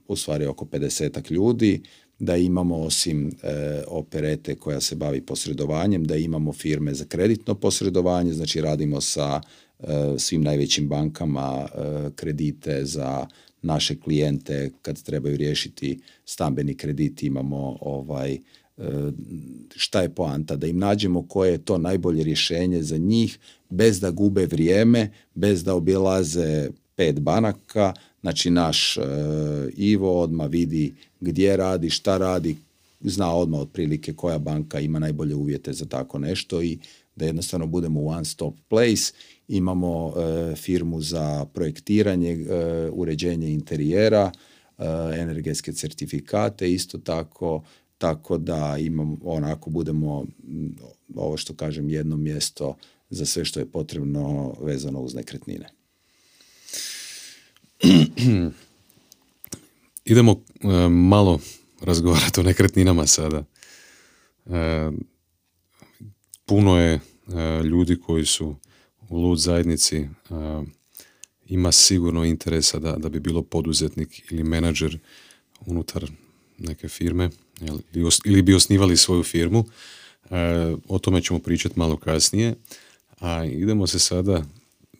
u stvari oko 50 ljudi, da imamo osim e, operete koja se bavi posredovanjem, da imamo firme za kreditno posredovanje, znači radimo sa e, svim najvećim bankama kredite za naše klijente kad trebaju riješiti stambeni kredit imamo ovaj e, šta je poanta? Da im nađemo koje je to najbolje rješenje za njih bez da gube vrijeme, bez da obilaze pet banaka, znači naš e, Ivo odma vidi gdje radi, šta radi, zna odmah otprilike koja banka ima najbolje uvjete za tako nešto i da jednostavno budemo one stop place imamo e, firmu za projektiranje, e, uređenje interijera, e, energetske certifikate, isto tako, tako da imamo, onako budemo, ovo što kažem, jedno mjesto za sve što je potrebno vezano uz nekretnine. Idemo malo razgovarati o nekretninama sada. Puno je ljudi koji su u lud zajednici ima sigurno interesa da, da bi bilo poduzetnik ili menadžer unutar neke firme ili bi osnivali svoju firmu. O tome ćemo pričati malo kasnije. A idemo se sada,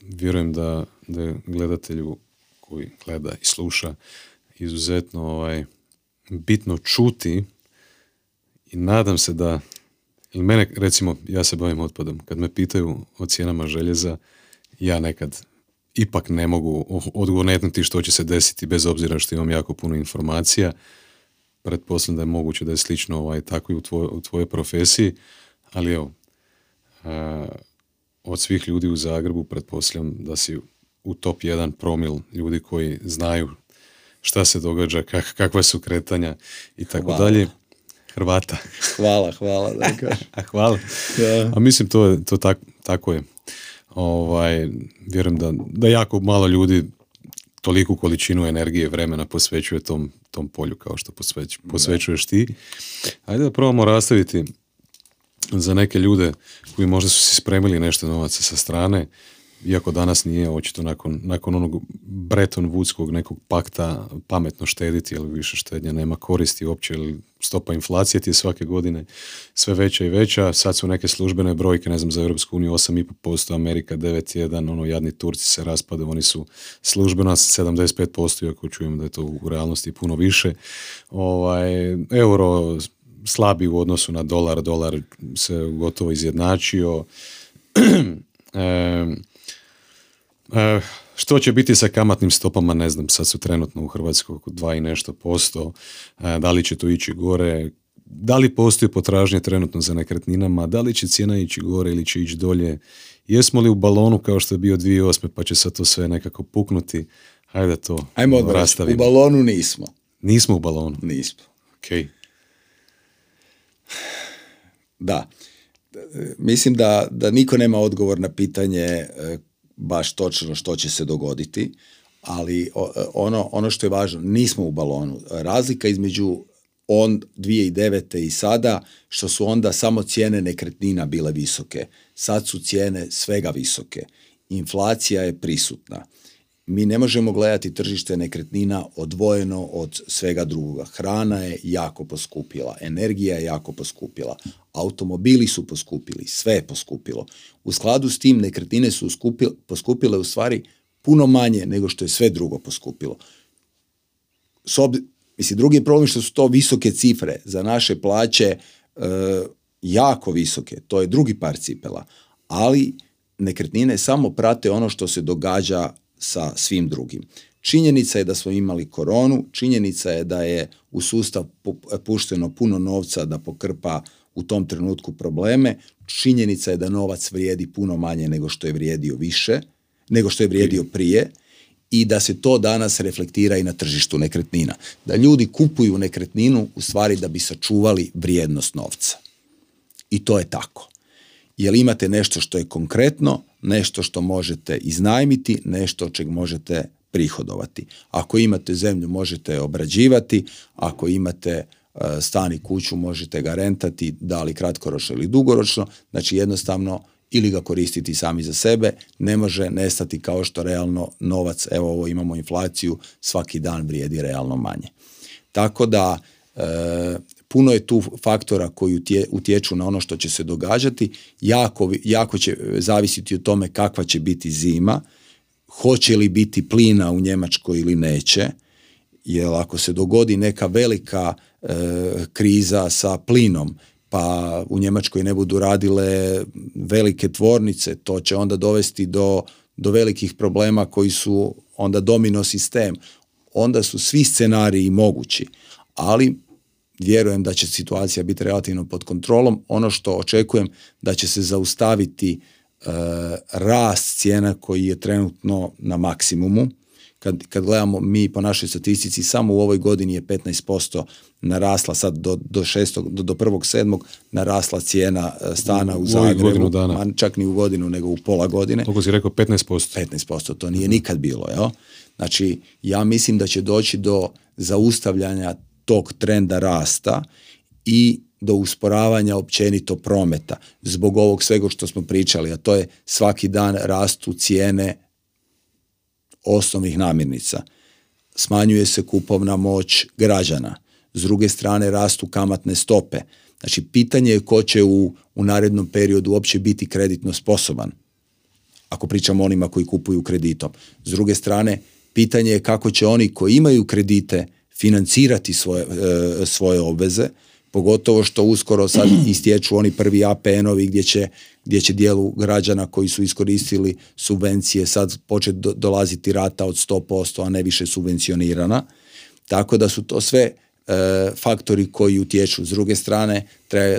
vjerujem da, da je gledatelju koji gleda i sluša izuzetno ovaj, bitno čuti i nadam se da ili mene, recimo, ja se bavim otpadom. Kad me pitaju o cijenama željeza, ja nekad ipak ne mogu odgovornetnuti što će se desiti bez obzira što imam jako puno informacija. Pretpostavljam da je moguće da je slično ovaj, tako i u, tvoj, u tvojoj profesiji, ali evo, od svih ljudi u Zagrebu pretpostavljam da si u top 1 promil ljudi koji znaju šta se događa, kak, kakva su kretanja i tako dalje. Hrvata. Hvala, hvala. A hvala. A mislim to, to tak, tako je. Ovaj, vjerujem da, da jako malo ljudi toliku količinu energije vremena posvećuje tom, tom polju kao što posveć, posvećuješ ti. Ajde da probamo rastaviti za neke ljude koji možda su si spremili nešto novaca sa strane iako danas nije očito nakon, nakon onog Bretton Woodskog nekog pakta pametno štediti, jer više štednja nema koristi uopće, jer stopa inflacije ti je svake godine sve veća i veća, sad su neke službene brojke, ne znam, za Europsku uniju 8,5%, Amerika 9,1%, ono jadni Turci se raspade, oni su službeno 75%, iako čujemo da je to u realnosti puno više. Ovaj, euro slabi u odnosu na dolar, dolar se gotovo izjednačio. E, što će biti sa kamatnim stopama, ne znam, sad su trenutno u Hrvatskoj oko 2 i nešto posto, e, da li će to ići gore, da li postoji potražnje trenutno za nekretninama, da li će cijena ići gore ili će ići dolje, jesmo li u balonu kao što je bio 2008. pa će sad to sve nekako puknuti, hajde to Ajmo u balonu nismo. Nismo u balonu? Nismo. Ok. Da. Mislim da, da niko nema odgovor na pitanje e, baš točno što će se dogoditi, ali ono, ono što je važno, nismo u balonu. Razlika između on 2009. i sada, što su onda samo cijene nekretnina bile visoke. Sad su cijene svega visoke. Inflacija je prisutna mi ne možemo gledati tržište nekretnina odvojeno od svega drugoga. Hrana je jako poskupila, energija je jako poskupila, automobili su poskupili, sve je poskupilo. U skladu s tim nekretnine su poskupile u stvari puno manje nego što je sve drugo poskupilo. Sob, mislim, drugi je problem što su to visoke cifre za naše plaće e, jako visoke, to je drugi par cipela, ali nekretnine samo prate ono što se događa sa svim drugim. Činjenica je da smo imali koronu, činjenica je da je u sustav pušteno puno novca da pokrpa u tom trenutku probleme, činjenica je da novac vrijedi puno manje nego što je vrijedio više, nego što je vrijedio prije i da se to danas reflektira i na tržištu nekretnina. Da ljudi kupuju nekretninu u stvari da bi sačuvali vrijednost novca. I to je tako. Jer imate nešto što je konkretno, nešto što možete iznajmiti, nešto od čeg možete prihodovati. Ako imate zemlju možete obrađivati, ako imate stan i kuću možete ga rentati, da li kratkoročno ili dugoročno, znači jednostavno ili ga koristiti sami za sebe, ne može nestati kao što realno novac, evo ovo imamo inflaciju, svaki dan vrijedi realno manje. Tako da e, puno je tu faktora koji utječu na ono što će se događati, jako, jako će zavisiti o tome kakva će biti zima, hoće li biti plina u Njemačkoj ili neće, jer ako se dogodi neka velika e, kriza sa plinom, pa u Njemačkoj ne budu radile velike tvornice, to će onda dovesti do, do velikih problema koji su onda domino sistem. Onda su svi scenariji mogući, ali vjerujem da će situacija biti relativno pod kontrolom. Ono što očekujem da će se zaustaviti e, rast cijena koji je trenutno na maksimumu. Kad, kad gledamo mi po našoj statistici, samo u ovoj godini je 15% narasla sad do, do, šestog, do, do prvog sedmog narasla cijena e, stana u, u Zagrebu. Dana. čak ni u godinu, nego u pola godine. Koliko si rekao, 15%? 15%, to nije nikad bilo. Jel? Znači, ja mislim da će doći do zaustavljanja tog trenda rasta i do usporavanja općenito prometa zbog ovog svega što smo pričali, a to je svaki dan rastu cijene osnovnih namirnica. Smanjuje se kupovna moć građana. S druge strane rastu kamatne stope. Znači pitanje je ko će u, u narednom periodu uopće biti kreditno sposoban. Ako pričamo onima koji kupuju kreditom. S druge strane, pitanje je kako će oni koji imaju kredite financirati svoje, e, svoje obveze, pogotovo što uskoro sad istječu oni prvi APN-ovi gdje će, gdje će dijelu građana koji su iskoristili subvencije sad početi dolaziti rata od 100%, a ne više subvencionirana. Tako da su to sve e, faktori koji utječu. S druge strane,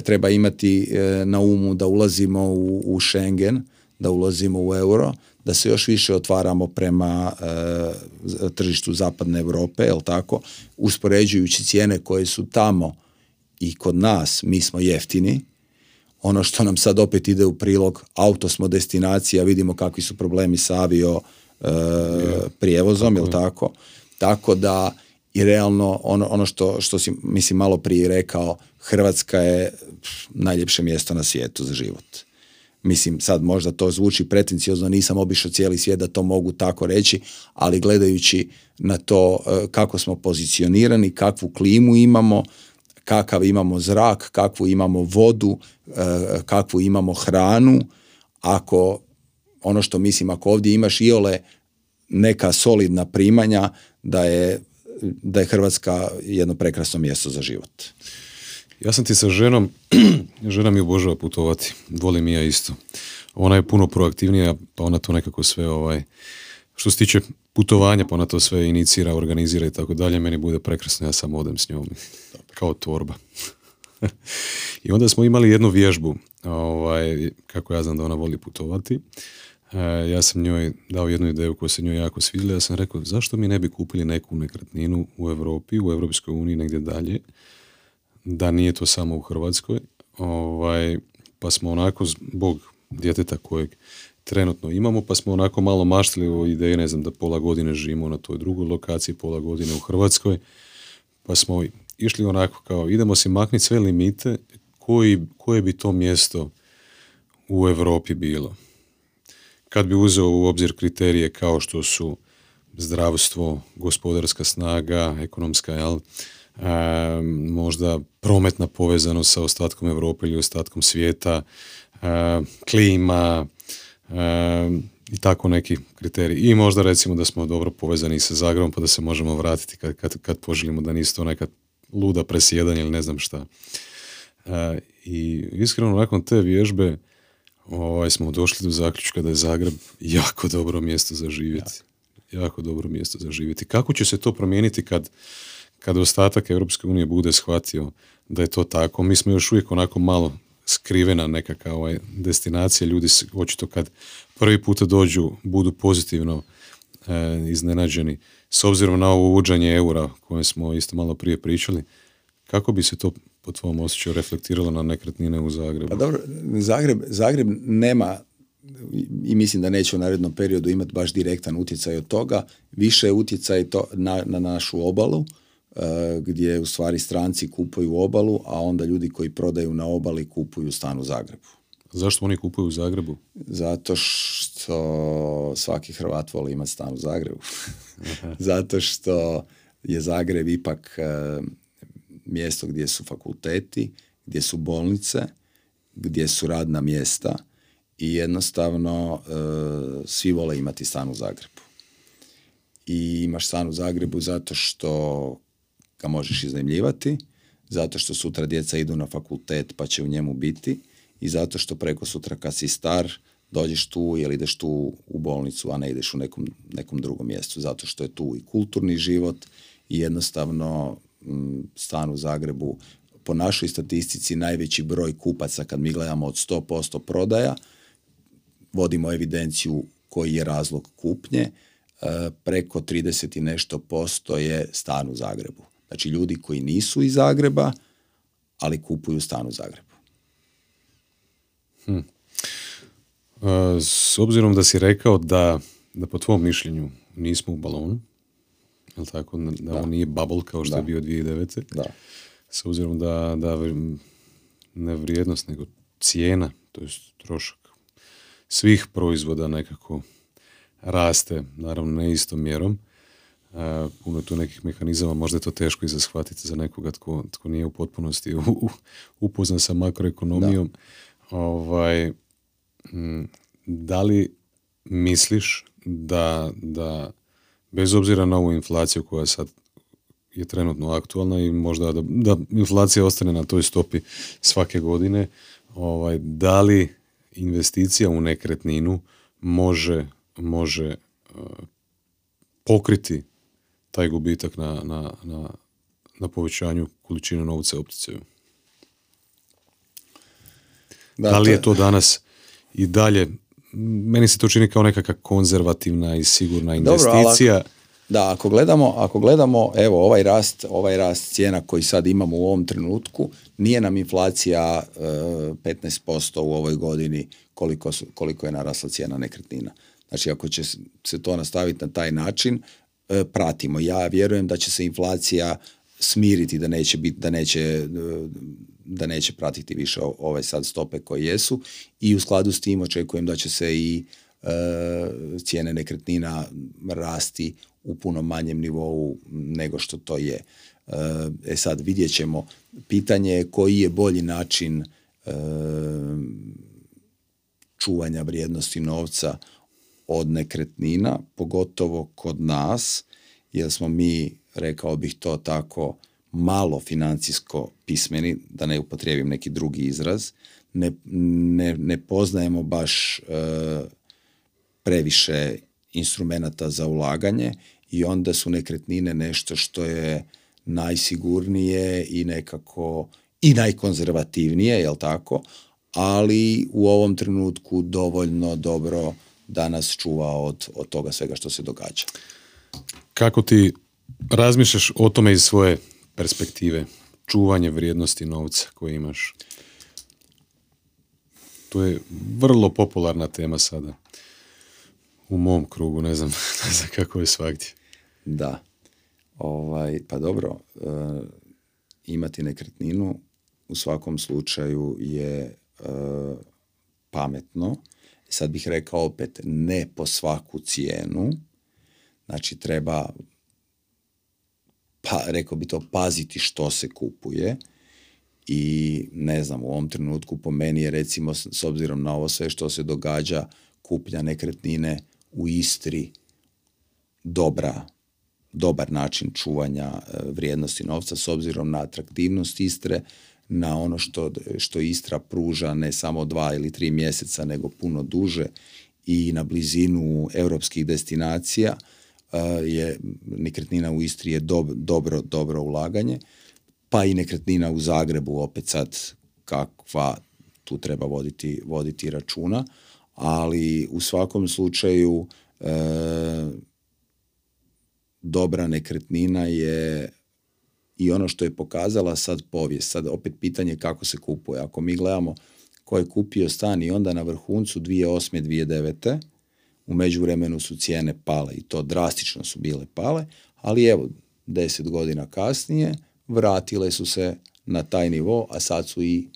treba, imati e, na umu da ulazimo u, u Schengen, da ulazimo u euro, da se još više otvaramo prema e, tržištu zapadne Europe, jel tako, uspoređujući cijene koje su tamo i kod nas, mi smo jeftini. Ono što nam sad opet ide u prilog, auto smo destinacija, vidimo kakvi su problemi sa avio e, prijevozom, jel tako? Tako da i realno ono, ono što, što si mislim malo prije rekao, Hrvatska je najljepše mjesto na svijetu za život Mislim, sad možda to zvuči pretenciozno, nisam obišao cijeli svijet da to mogu tako reći, ali gledajući na to e, kako smo pozicionirani, kakvu klimu imamo, kakav imamo zrak, kakvu imamo vodu, e, kakvu imamo hranu, ako ono što mislim, ako ovdje imaš iole neka solidna primanja, da je, da je Hrvatska jedno prekrasno mjesto za život. Ja sam ti sa ženom, žena mi obožava putovati, volim i ja isto. Ona je puno proaktivnija, pa ona to nekako sve ovaj, što se tiče putovanja, pa ona to sve inicira, organizira i tako dalje, meni bude prekrasno, ja sam odem s njom, kao torba. I onda smo imali jednu vježbu, ovaj, kako ja znam da ona voli putovati. E, ja sam njoj dao jednu ideju koja se njoj jako svidjela, ja sam rekao zašto mi ne bi kupili neku nekretninu u Europi, u Europskoj uniji, negdje dalje, da nije to samo u Hrvatskoj, ovaj, pa smo onako zbog djeteta kojeg trenutno imamo, pa smo onako malo maštili o ideji, ne znam, da pola godine živimo na toj drugoj lokaciji, pola godine u Hrvatskoj, pa smo išli onako kao, idemo si makniti sve limite, koji, koje bi to mjesto u Europi bilo. Kad bi uzeo u obzir kriterije kao što su zdravstvo, gospodarska snaga, ekonomska, jel, možda prometna povezanost sa ostatkom Europe ili ostatkom svijeta, klima i tako neki kriteriji. I možda recimo da smo dobro povezani sa Zagrebom pa da se možemo vratiti kad, kad, kad poželimo da nisu to neka luda presjedanja ili ne znam šta. I iskreno nakon te vježbe ovaj, smo došli do zaključka da je Zagreb jako dobro mjesto za živjeti. Jako dobro mjesto za živjeti. Kako će se to promijeniti kad kad ostatak Europske unije bude shvatio da je to tako, mi smo još uvijek onako malo skrivena nekakva ovaj, destinacija, ljudi očito kad prvi puta dođu budu pozitivno e, iznenađeni s obzirom na ovo uvođenje eura koje smo isto malo prije pričali, kako bi se to po tvom osjećaju reflektiralo na nekretnine u Zagrebu? Pa dobro, Zagreb, Zagreb nema i mislim da neće u narednom periodu imati baš direktan utjecaj od toga. Više je utjecaj to na, na našu obalu, gdje u stvari stranci kupuju obalu, a onda ljudi koji prodaju na obali kupuju stan u Zagrebu. Zašto oni kupuju u Zagrebu? Zato što svaki Hrvat voli imati stan u Zagrebu. Zato što je Zagreb ipak uh, mjesto gdje su fakulteti, gdje su bolnice, gdje su radna mjesta i jednostavno e, svi vole imati stan u Zagrebu. I imaš stan u Zagrebu zato što ga možeš iznajmljivati, zato što sutra djeca idu na fakultet pa će u njemu biti i zato što preko sutra kad si star dođeš tu ili ideš tu u bolnicu, a ne ideš u nekom, nekom drugom mjestu, zato što je tu i kulturni život i jednostavno stan u Zagrebu po našoj statistici najveći broj kupaca kad mi gledamo od 100% prodaja, vodimo evidenciju koji je razlog kupnje, e, preko 30 i nešto posto je stan u Zagrebu. Znači ljudi koji nisu iz Zagreba, ali kupuju stan u Zagrebu. Hm. E, s obzirom da si rekao da, da po tvom mišljenju nismo u balonu, je tako? Da, da, on nije bubble kao što je bio 2009. Da. S obzirom da, da ne vrijednost, nego cijena, to je trošak svih proizvoda nekako raste, naravno ne istom mjerom. Uh, puno tu nekih mehanizama, možda je to teško i za shvatiti za nekoga tko, tko nije u potpunosti upoznan sa makroekonomijom. Ovaj, da li misliš da, da bez obzira na ovu inflaciju koja sad je trenutno aktualna i možda da, da inflacija ostane na toj stopi svake godine, ovaj, da li investicija u nekretninu može, može uh, pokriti taj gubitak na, na, na, na povećanju količine novca u opticaju. Da, da li je to danas i dalje meni se to čini kao nekakva konzervativna i sigurna investicija. Dobro, da, ako gledamo, ako gledamo, evo, ovaj rast, ovaj rast cijena koji sad imamo u ovom trenutku, nije nam inflacija e, 15% u ovoj godini koliko, su, koliko je narasla cijena nekretnina. Znači, ako će se to nastaviti na taj način, pratimo. Ja vjerujem da će se inflacija smiriti, da neće biti, da neće e, da neće pratiti više ove sad stope koje jesu i u skladu s tim očekujem da će se i e, cijene nekretnina rasti u puno manjem nivou nego što to je. E, e sad vidjet ćemo, pitanje je koji je bolji način e, čuvanja vrijednosti novca od nekretnina, pogotovo kod nas, jer smo mi, rekao bih to tako, malo financijsko pismeni, da ne upotrijebim neki drugi izraz, ne, ne, ne poznajemo baš e, previše instrumenata za ulaganje i onda su nekretnine nešto što je najsigurnije i nekako i najkonzervativnije, jel tako? Ali u ovom trenutku dovoljno dobro da nas čuva od, od toga svega što se događa. Kako ti razmišljaš o tome iz svoje perspektive, čuvanje vrijednosti novca koje imaš. To je vrlo popularna tema sada. U mom krugu, ne znam, ne znam kako je svagdje. Da. Ovaj, pa dobro, e, imati nekretninu u svakom slučaju je e, pametno. Sad bih rekao opet, ne po svaku cijenu. Znači treba pa rekao bi to paziti što se kupuje i ne znam u ovom trenutku po meni je recimo s obzirom na ovo sve što se događa kupnja nekretnine u Istri dobra dobar način čuvanja e, vrijednosti novca s obzirom na atraktivnost Istre, na ono što, što Istra pruža ne samo dva ili tri mjeseca nego puno duže i na blizinu europskih destinacija je nekretnina u Istri je dobro, dobro ulaganje, pa i nekretnina u Zagrebu opet sad kakva tu treba voditi, voditi računa, ali u svakom slučaju e, dobra nekretnina je i ono što je pokazala sad povijest. Sad opet pitanje kako se kupuje. Ako mi gledamo ko je kupio stan i onda na vrhuncu 2008. 2009. U međuvremenu su cijene pale i to drastično su bile pale, ali evo, deset godina kasnije vratile su se na taj nivo, a sad su i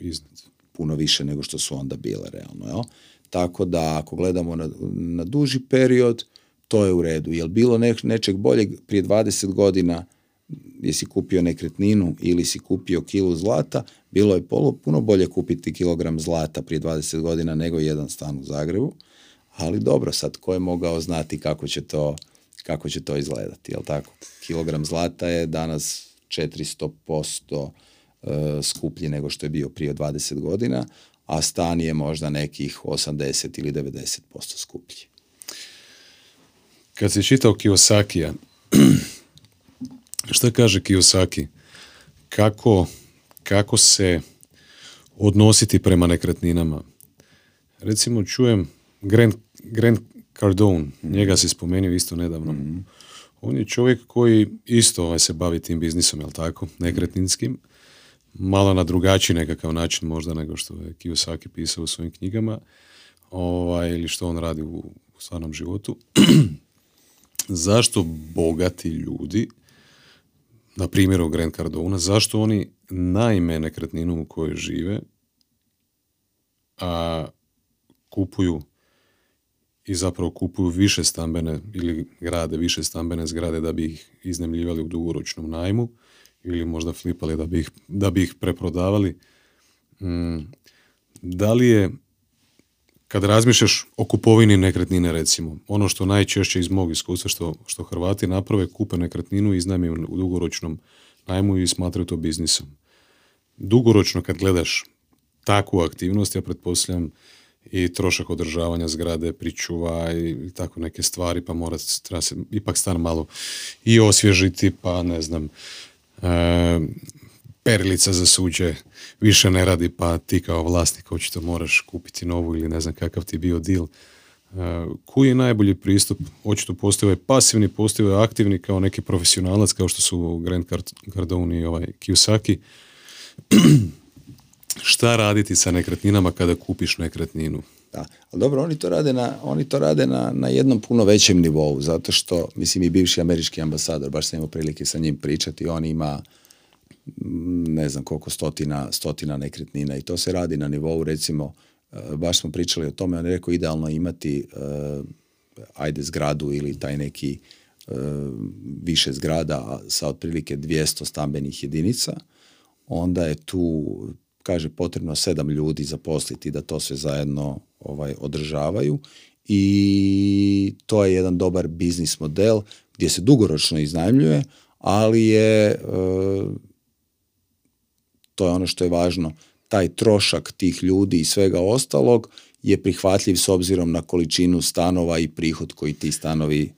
Iznad. puno više nego što su onda bile realno. Jel? Tako da ako gledamo na, na duži period, to je u redu. Jel bilo ne, nečeg boljeg prije 20 godina jesi kupio nekretninu ili si kupio kilu zlata, bilo je polo, puno bolje kupiti kilogram zlata prije 20 godina nego jedan stan u Zagrebu, ali dobro, sad ko je mogao znati kako će to, kako će to izgledati, jel tako? Kilogram zlata je danas 400% e, skuplji nego što je bio prije 20 godina, a stan je možda nekih 80 ili 90% skuplji. Kad si čitao Kiyosakija, šta kaže Kiyosaki? Kako, kako se odnositi prema nekretninama? Recimo čujem Grant, Grant Cardone, njega si spomenuo isto nedavno. On je čovjek koji isto ovaj, se bavi tim biznisom, jel tako, nekretninskim, malo na drugačiji nekakav način možda nego što je Kiyosaki pisao u svojim knjigama, ovaj, ili što on radi u, u stvarnom životu. Zašto bogati ljudi, na primjeru Grant Cardona, zašto oni najme nekretninu u kojoj žive, a kupuju i zapravo kupuju više stambene ili grade više stambene zgrade da bi ih iznemljivali u dugoročnom najmu ili možda flipali da bi ih, da bi ih preprodavali. Mm, da li je kad razmišljaš o kupovini nekretnine recimo, ono što najčešće iz mog iskustva što, što Hrvati naprave, kupe nekretninu i iznajme u dugoročnom najmu i smatraju to biznisom. Dugoročno kad gledaš takvu aktivnost, ja pretpostavljam i trošak održavanja zgrade, pričuva i tako neke stvari, pa mora treba se ipak stan malo i osvježiti, pa ne znam, e, perilica za suđe više ne radi, pa ti kao vlasnik očito moraš kupiti novu ili ne znam kakav ti bio deal. Uh, koji je najbolji pristup? Očito postoji ovaj pasivni, postoji ovaj aktivni kao neki profesionalac kao što su Grant Cardone i ovaj Kiyosaki. Šta raditi sa nekretninama kada kupiš nekretninu? Da, ali dobro, oni to rade, na, oni to rade na, na jednom puno većem nivou, zato što, mislim, i bivši američki ambasador, baš sam imao prilike sa njim pričati, on ima ne znam koliko stotina, stotina nekretnina i to se radi na nivou recimo baš smo pričali o tome, on je rekao idealno imati ajde zgradu ili taj neki više zgrada sa otprilike 200 stambenih jedinica, onda je tu kaže potrebno sedam ljudi zaposliti da to sve zajedno ovaj održavaju i to je jedan dobar biznis model gdje se dugoročno iznajmljuje, ali je to je ono što je važno, taj trošak tih ljudi i svega ostalog je prihvatljiv s obzirom na količinu stanova i prihod koji ti stanovi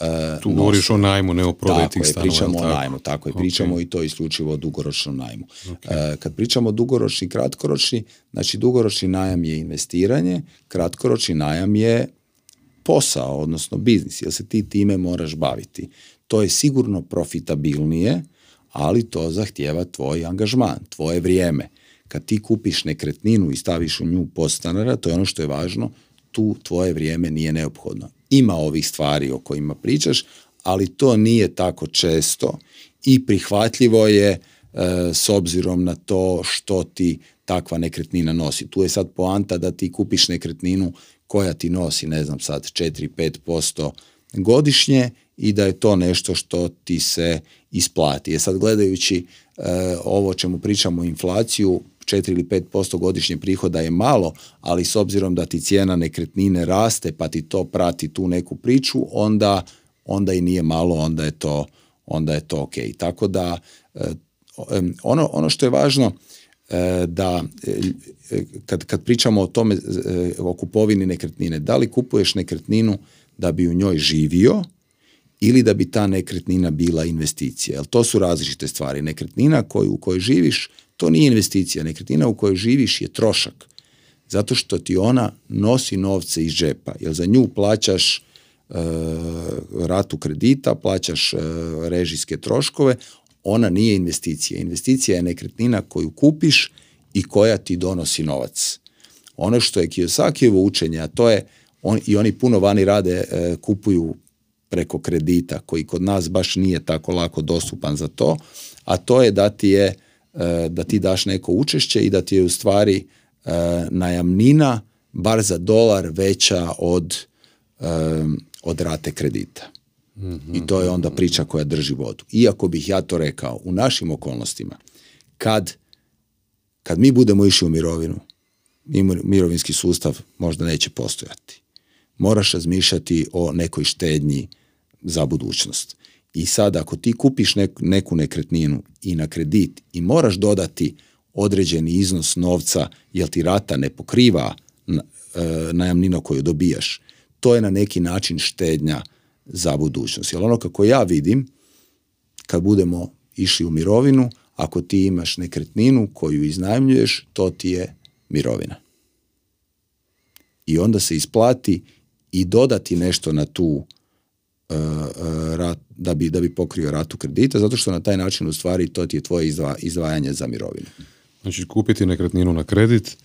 uh, Tu govoriš o najmu, ne o prodaji tih stanova. pričamo o najmu, tako je, pričamo i to isključivo o dugoročnom najmu. Okay. kad pričamo o dugoročni i kratkoročni, znači dugoročni najam je investiranje, kratkoročni najam je posao, odnosno biznis, jer se ti time moraš baviti. To je sigurno profitabilnije, ali to zahtjeva tvoj angažman, tvoje vrijeme. Kad ti kupiš nekretninu i staviš u nju podstanara, to je ono što je važno, tu tvoje vrijeme nije neophodno. Ima ovih stvari o kojima pričaš, ali to nije tako često i prihvatljivo je e, s obzirom na to što ti takva nekretnina nosi. Tu je sad poanta da ti kupiš nekretninu koja ti nosi, ne znam sad, 4-5% godišnje i da je to nešto što ti se isplati. Je sad gledajući e, ovo čemu pričamo inflaciju, 4 ili 5% godišnje prihoda je malo, ali s obzirom da ti cijena nekretnine raste pa ti to prati tu neku priču, onda, onda i nije malo, onda je to, onda je to ok. Tako da e, ono, ono što je važno e, da kad, kad pričamo o tome o kupovini nekretnine, da li kupuješ nekretninu da bi u njoj živio ili da bi ta nekretnina bila investicija. Jel to su različite stvari. Nekretnina koju, u kojoj živiš, to nije investicija. Nekretnina u kojoj živiš je trošak. Zato što ti ona nosi novce iz džepa. Jer za nju plaćaš e, ratu kredita, plaćaš e, režijske troškove, ona nije investicija. Investicija je nekretnina koju kupiš i koja ti donosi novac. Ono što je Kiyosakijevo učenje, a to je, on, i oni puno vani rade, e, kupuju preko kredita, koji kod nas baš nije tako lako dostupan za to, a to je da ti je, e, da ti daš neko učešće i da ti je u stvari e, najamnina bar za dolar veća od, od rate kredita. I to je onda priča koja drži vodu. Iako bih ja to rekao, u našim okolnostima, kad, kad mi budemo išli u mirovinu, mirovinski sustav možda neće postojati. Moraš razmišljati o nekoj štednji za budućnost. I sad ako ti kupiš neku nekretninu i na kredit i moraš dodati određeni iznos novca jer ti rata ne pokriva e, najamninu koju dobijaš, to je na neki način štednja za budućnost. Jer ono kako ja vidim, kad budemo išli u mirovinu, ako ti imaš nekretninu koju iznajmljuješ, to ti je mirovina. I onda se isplati i dodati nešto na tu rat, da bi, da bi pokrio ratu kredita, zato što na taj način u stvari to ti je tvoje izdvajanje za mirovinu. Znači kupiti nekretninu na kredit,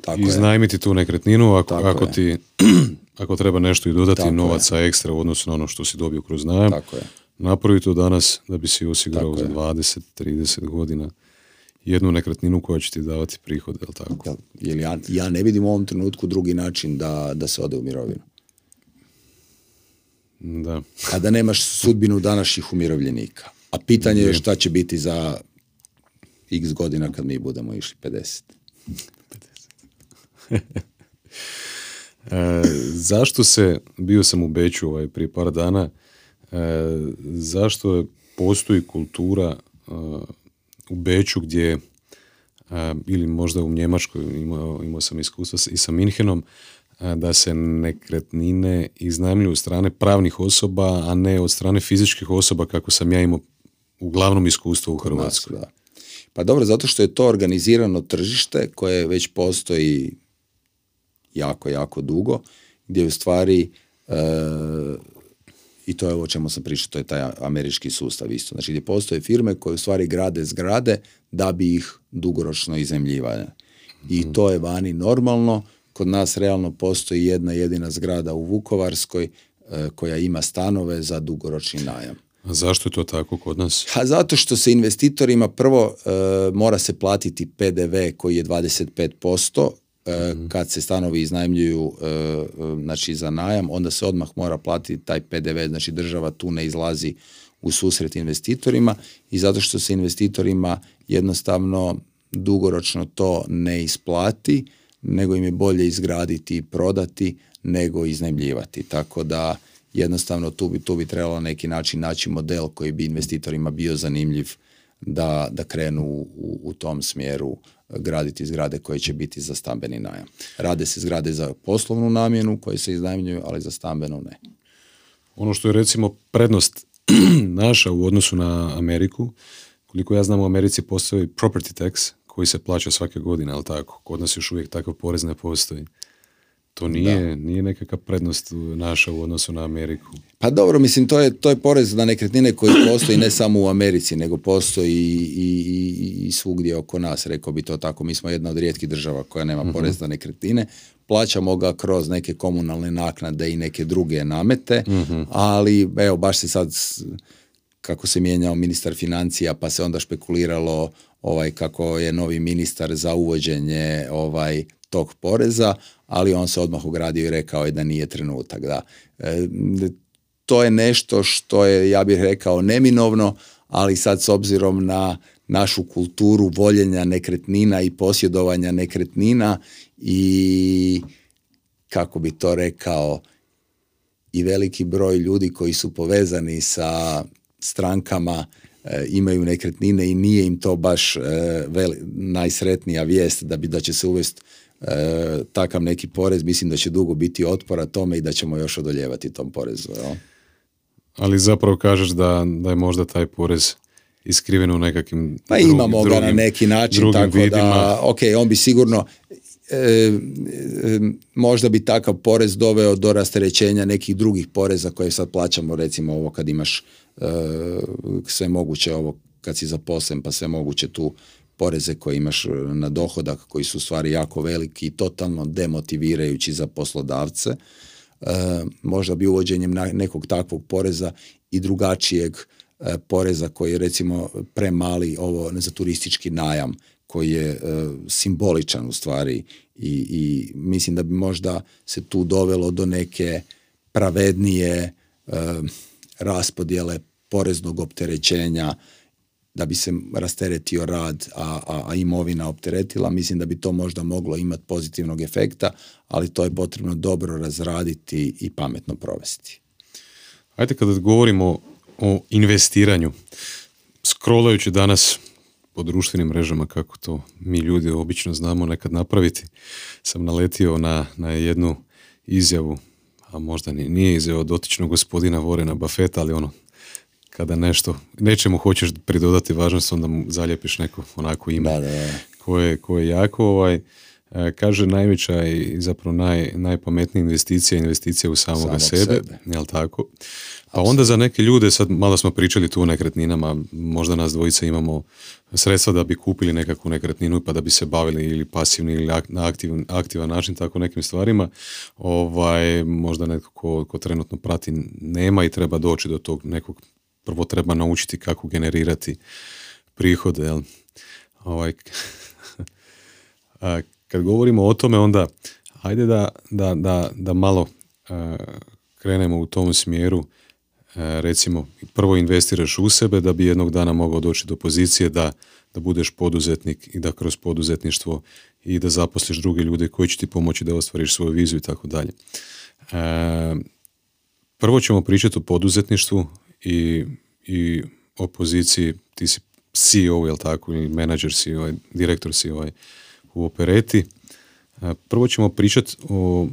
Tako iznajmiti tu nekretninu ako, ako ti ako treba nešto i dodati Tako novaca ekstra u odnosu na ono što si dobio kroz najam. Tako je. Napravi to danas da bi si osigurao za 20, 30 godina jednu nekretninu koja će ti davati prihod, je tako? Jel, ja, ja ne vidim u ovom trenutku drugi način da, da se ode u mirovinu. Da. A da nemaš sudbinu današnjih umirovljenika. A pitanje je šta će biti za x godina kad mi budemo išli 50. 50. e, zašto se, bio sam u Beću ovaj, prije par dana, e, zašto postoji kultura e, u Beću gdje ili možda u Njemačkoj imao, imao sam iskustva i sa Minhenom da se nekretnine iznajmljuju od strane pravnih osoba, a ne od strane fizičkih osoba kako sam ja imao uglavnom iskustvo u Hrvatskoj. Da. Pa dobro, zato što je to organizirano tržište koje već postoji jako, jako dugo, gdje u stvari i to je o čemu sam pričao, to je taj američki sustav isto. Znači gdje postoje firme koje u stvari grade zgrade da bi ih dugoročno izemljivale. I mhm. to je vani normalno. Kod nas realno postoji jedna jedina zgrada u Vukovarskoj e, koja ima stanove za dugoročni najam. A zašto je to tako kod nas? A zato što se investitorima prvo e, mora se platiti PDV koji je 25%, E, kad se stanovi iznajmljuju e, e, znači za najam, onda se odmah mora platiti taj PDV, znači država tu ne izlazi u susret investitorima i zato što se investitorima jednostavno dugoročno to ne isplati, nego im je bolje izgraditi i prodati nego iznajmljivati. Tako da jednostavno tu bi, tu bi trebalo neki način naći model koji bi investitorima bio zanimljiv da, da krenu u, u tom smjeru graditi zgrade koje će biti za stambeni najam. Rade se zgrade za poslovnu namjenu koje se iznajmljuju, ali za stambenu ne. Ono što je recimo prednost naša u odnosu na Ameriku, koliko ja znam u Americi postoji property tax koji se plaća svake godine, ali tako? Kod nas još uvijek takav porez ne postoji. To nije, nije nekakva prednost naša u odnosu na Ameriku. Pa dobro, mislim, to je, to je porez na nekretnine koji postoji ne samo u Americi, nego postoji i, i, i svugdje oko nas, rekao bi to tako. Mi smo jedna od rijetkih država koja nema uh porez na nekretnine. Plaćamo ga kroz neke komunalne naknade i neke druge namete, mhm. ali evo, baš se sad kako se mijenjao ministar financija pa se onda špekuliralo ovaj kako je novi ministar za uvođenje ovaj tog poreza, ali on se odmah ugradio i rekao je da nije trenutak. Da. E, to je nešto što je, ja bih rekao, neminovno, ali sad s obzirom na našu kulturu voljenja nekretnina i posjedovanja nekretnina i kako bi to rekao i veliki broj ljudi koji su povezani sa strankama imaju nekretnine i nije im to baš e, najsretnija vijest da bi da će se uvesti e, takav neki porez, mislim da će dugo biti otpora tome i da ćemo još odoljevati tom porezu. Ali zapravo kažeš da, da je možda taj porez iskriven u nekakvim Pa imamo ga na neki način, tako vidima. da, ok, on bi sigurno, e, e, možda bi takav porez doveo do rasterećenja nekih drugih poreza koje sad plaćamo, recimo ovo kad imaš e, sve moguće ovo kad si zaposlen pa sve moguće tu poreze koje imaš e, na dohodak koji su u stvari jako veliki i totalno demotivirajući za poslodavce. E, možda bi uvođenjem nekog takvog poreza i drugačijeg e, poreza koji je recimo premali ovo ne za turistički najam koji je simboličan u stvari i, i mislim da bi možda se tu dovelo do neke pravednije raspodjele poreznog opterećenja da bi se rasteretio rad, a, a, a imovina opteretila, mislim da bi to možda moglo imati pozitivnog efekta, ali to je potrebno dobro razraditi i pametno provesti. Ajde kada govorimo o investiranju, scrollajući danas po društvenim mrežama kako to mi ljudi obično znamo nekad napraviti, sam naletio na, na jednu izjavu, a možda nije izjava dotičnog gospodina Vorena Buffetta, ali ono kada nešto, nečemu hoćeš pridodati važnost, onda mu zaljepiš neko onako ime da, da, Koje, koje je jako ovaj, e, kaže najveća i zapravo naj, najpametnija investicija investicija u samoga sebe, sebe. jel tako? Pa onda za neke ljude, sad malo smo pričali tu o nekretninama, možda nas dvojica imamo sredstva da bi kupili nekakvu nekretninu pa da bi se bavili ili pasivni ili na aktivan, aktivan način tako nekim stvarima. Ovaj, možda netko ko, ko trenutno prati nema i treba doći do tog nekog prvo treba naučiti kako generirati prihode. Jel? Ovaj, kad govorimo o tome, onda ajde da, da, da, da malo krenemo u tom smjeru. Recimo, prvo investiraš u sebe da bi jednog dana mogao doći do pozicije da, da budeš poduzetnik i da kroz poduzetništvo i da zaposliš druge ljude koji će ti pomoći da ostvariš svoju viziju i tako dalje. Prvo ćemo pričati o poduzetništvu i, i o poziciji, ti si CEO, jel tako, ili menadžer si, ovaj, direktor si ovaj, u opereti. Prvo ćemo pričati o,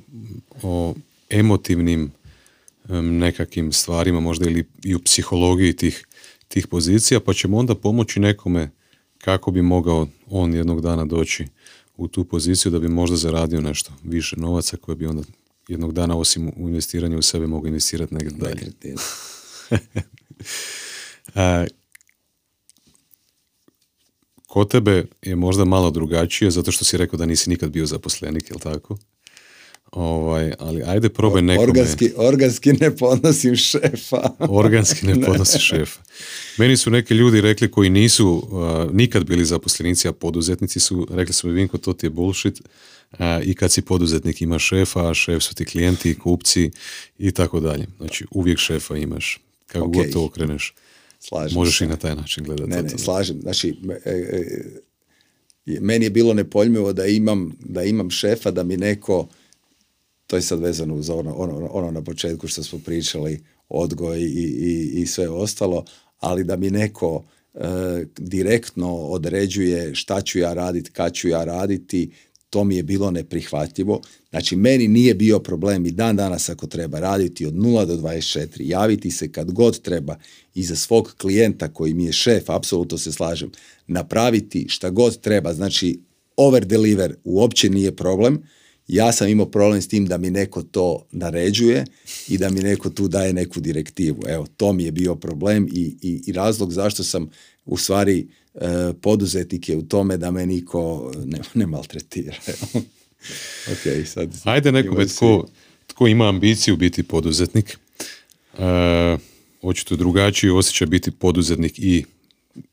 o emotivnim nekakvim stvarima, možda ili i u psihologiji tih, tih pozicija, pa ćemo onda pomoći nekome kako bi mogao on jednog dana doći u tu poziciju da bi možda zaradio nešto više novaca koje bi onda jednog dana osim u investiranju u sebe mogao investirati negdje dalje. A, kod tebe je možda malo drugačije, zato što si rekao da nisi nikad bio zaposlenik, jel tako? Ovaj, ali ajde probaj nekome. Organski, organski ne podnosim šefa. organski ne podnosi šefa. Meni su neki ljudi rekli koji nisu nikad bili zaposlenici, a poduzetnici su, rekli su mi Vinko, to ti je bullshit. I kad si poduzetnik ima šefa, a šef su ti klijenti, kupci i tako dalje. Znači uvijek šefa imaš. Kako okay. god to okreneš. Slažem Možeš i na taj način gledati. Ne, ne, slažem. Znači, e, e, meni je bilo nepojmljivo da imam, da imam šefa, da mi neko, to je sad vezano uz ono, ono, ono na početku što smo pričali, odgoj i, i, i sve ostalo, ali da mi neko e, direktno određuje šta ću ja raditi, kad ću ja raditi, to mi je bilo neprihvatljivo. Znači, meni nije bio problem i dan danas ako treba raditi od 0 do 24, javiti se kad god treba i za svog klijenta koji mi je šef, apsolutno se slažem, napraviti šta god treba. Znači, over deliver uopće nije problem. Ja sam imao problem s tim da mi neko to naređuje i da mi neko tu daje neku direktivu. Evo, to mi je bio problem i, i, i razlog zašto sam u stvari e, poduzetnik je u tome da me niko ne, ne maltretira. ok, sad... Ajde nekome tko, tko ima ambiciju biti poduzetnik, e, očito drugačiji osjeća biti poduzetnik i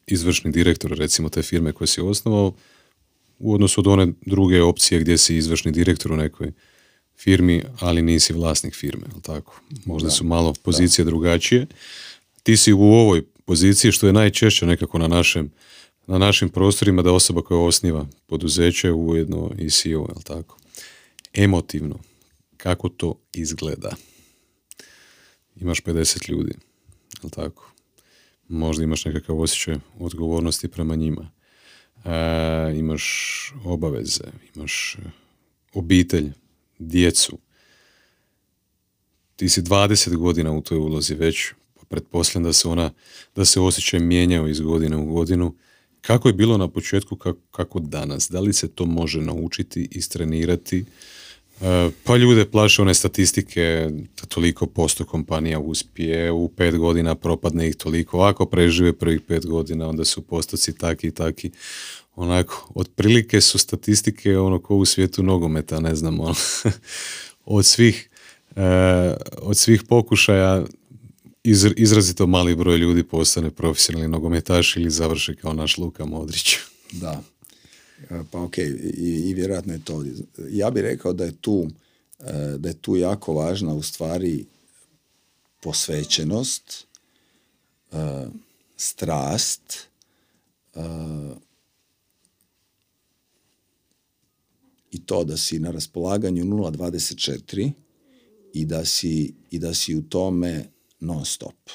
izvršni direktor recimo te firme koje si osnovao u odnosu od one druge opcije gdje si izvršni direktor u nekoj firmi, ali nisi vlasnik firme, jel tako? Možda su malo pozicije drugačije. Ti si u ovoj poziciji što je najčešće nekako na našem na našim prostorima da osoba koja osniva poduzeće ujedno i CEO, jel tako? Emotivno, kako to izgleda? Imaš 50 ljudi, jel tako? Možda imaš nekakav osjećaj odgovornosti prema njima. E, imaš obaveze, imaš obitelj, djecu. Ti si 20 godina u toj ulozi već, pa pretpostavljam da se ona, da se osjećaj mijenjao iz godine u godinu kako je bilo na početku, kako, kako danas? Da li se to može naučiti, istrenirati? E, pa ljude plaše one statistike da toliko posto kompanija uspije, u pet godina propadne ih toliko, ako prežive prvih pet godina onda su postoci taki i taki. Onako, otprilike su statistike ono ko u svijetu nogometa, ne znam, ono, od svih e, od svih pokušaja izrazito mali broj ljudi postane profesionalni nogometaš ili završi kao naš Luka Modrić. Da. E, pa ok, i, i vjerojatno je to. Ja bih rekao da je tu e, da je tu jako važna u stvari posvećenost, e, strast, i to da si na raspolaganju 0.24 i da si, i da si u tome non stop.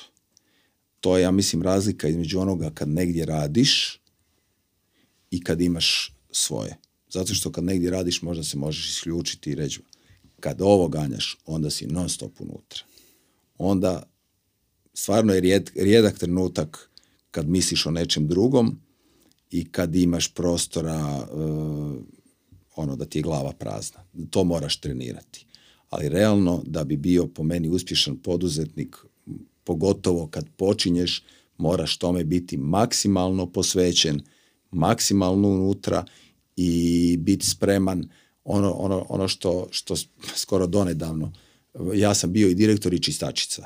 To je, ja mislim, razlika između onoga kad negdje radiš i kad imaš svoje. Zato što kad negdje radiš možda se možeš isključiti i reći kad ovo ganjaš, onda si non stop unutra. Onda stvarno je rijed, rijedak trenutak kad misliš o nečem drugom i kad imaš prostora uh, ono da ti je glava prazna. To moraš trenirati. Ali realno da bi bio po meni uspješan poduzetnik, pogotovo kad počinješ, moraš tome biti maksimalno posvećen, maksimalno unutra i biti spreman ono, ono, ono što, što skoro donedavno ja sam bio i direktor i čistačica.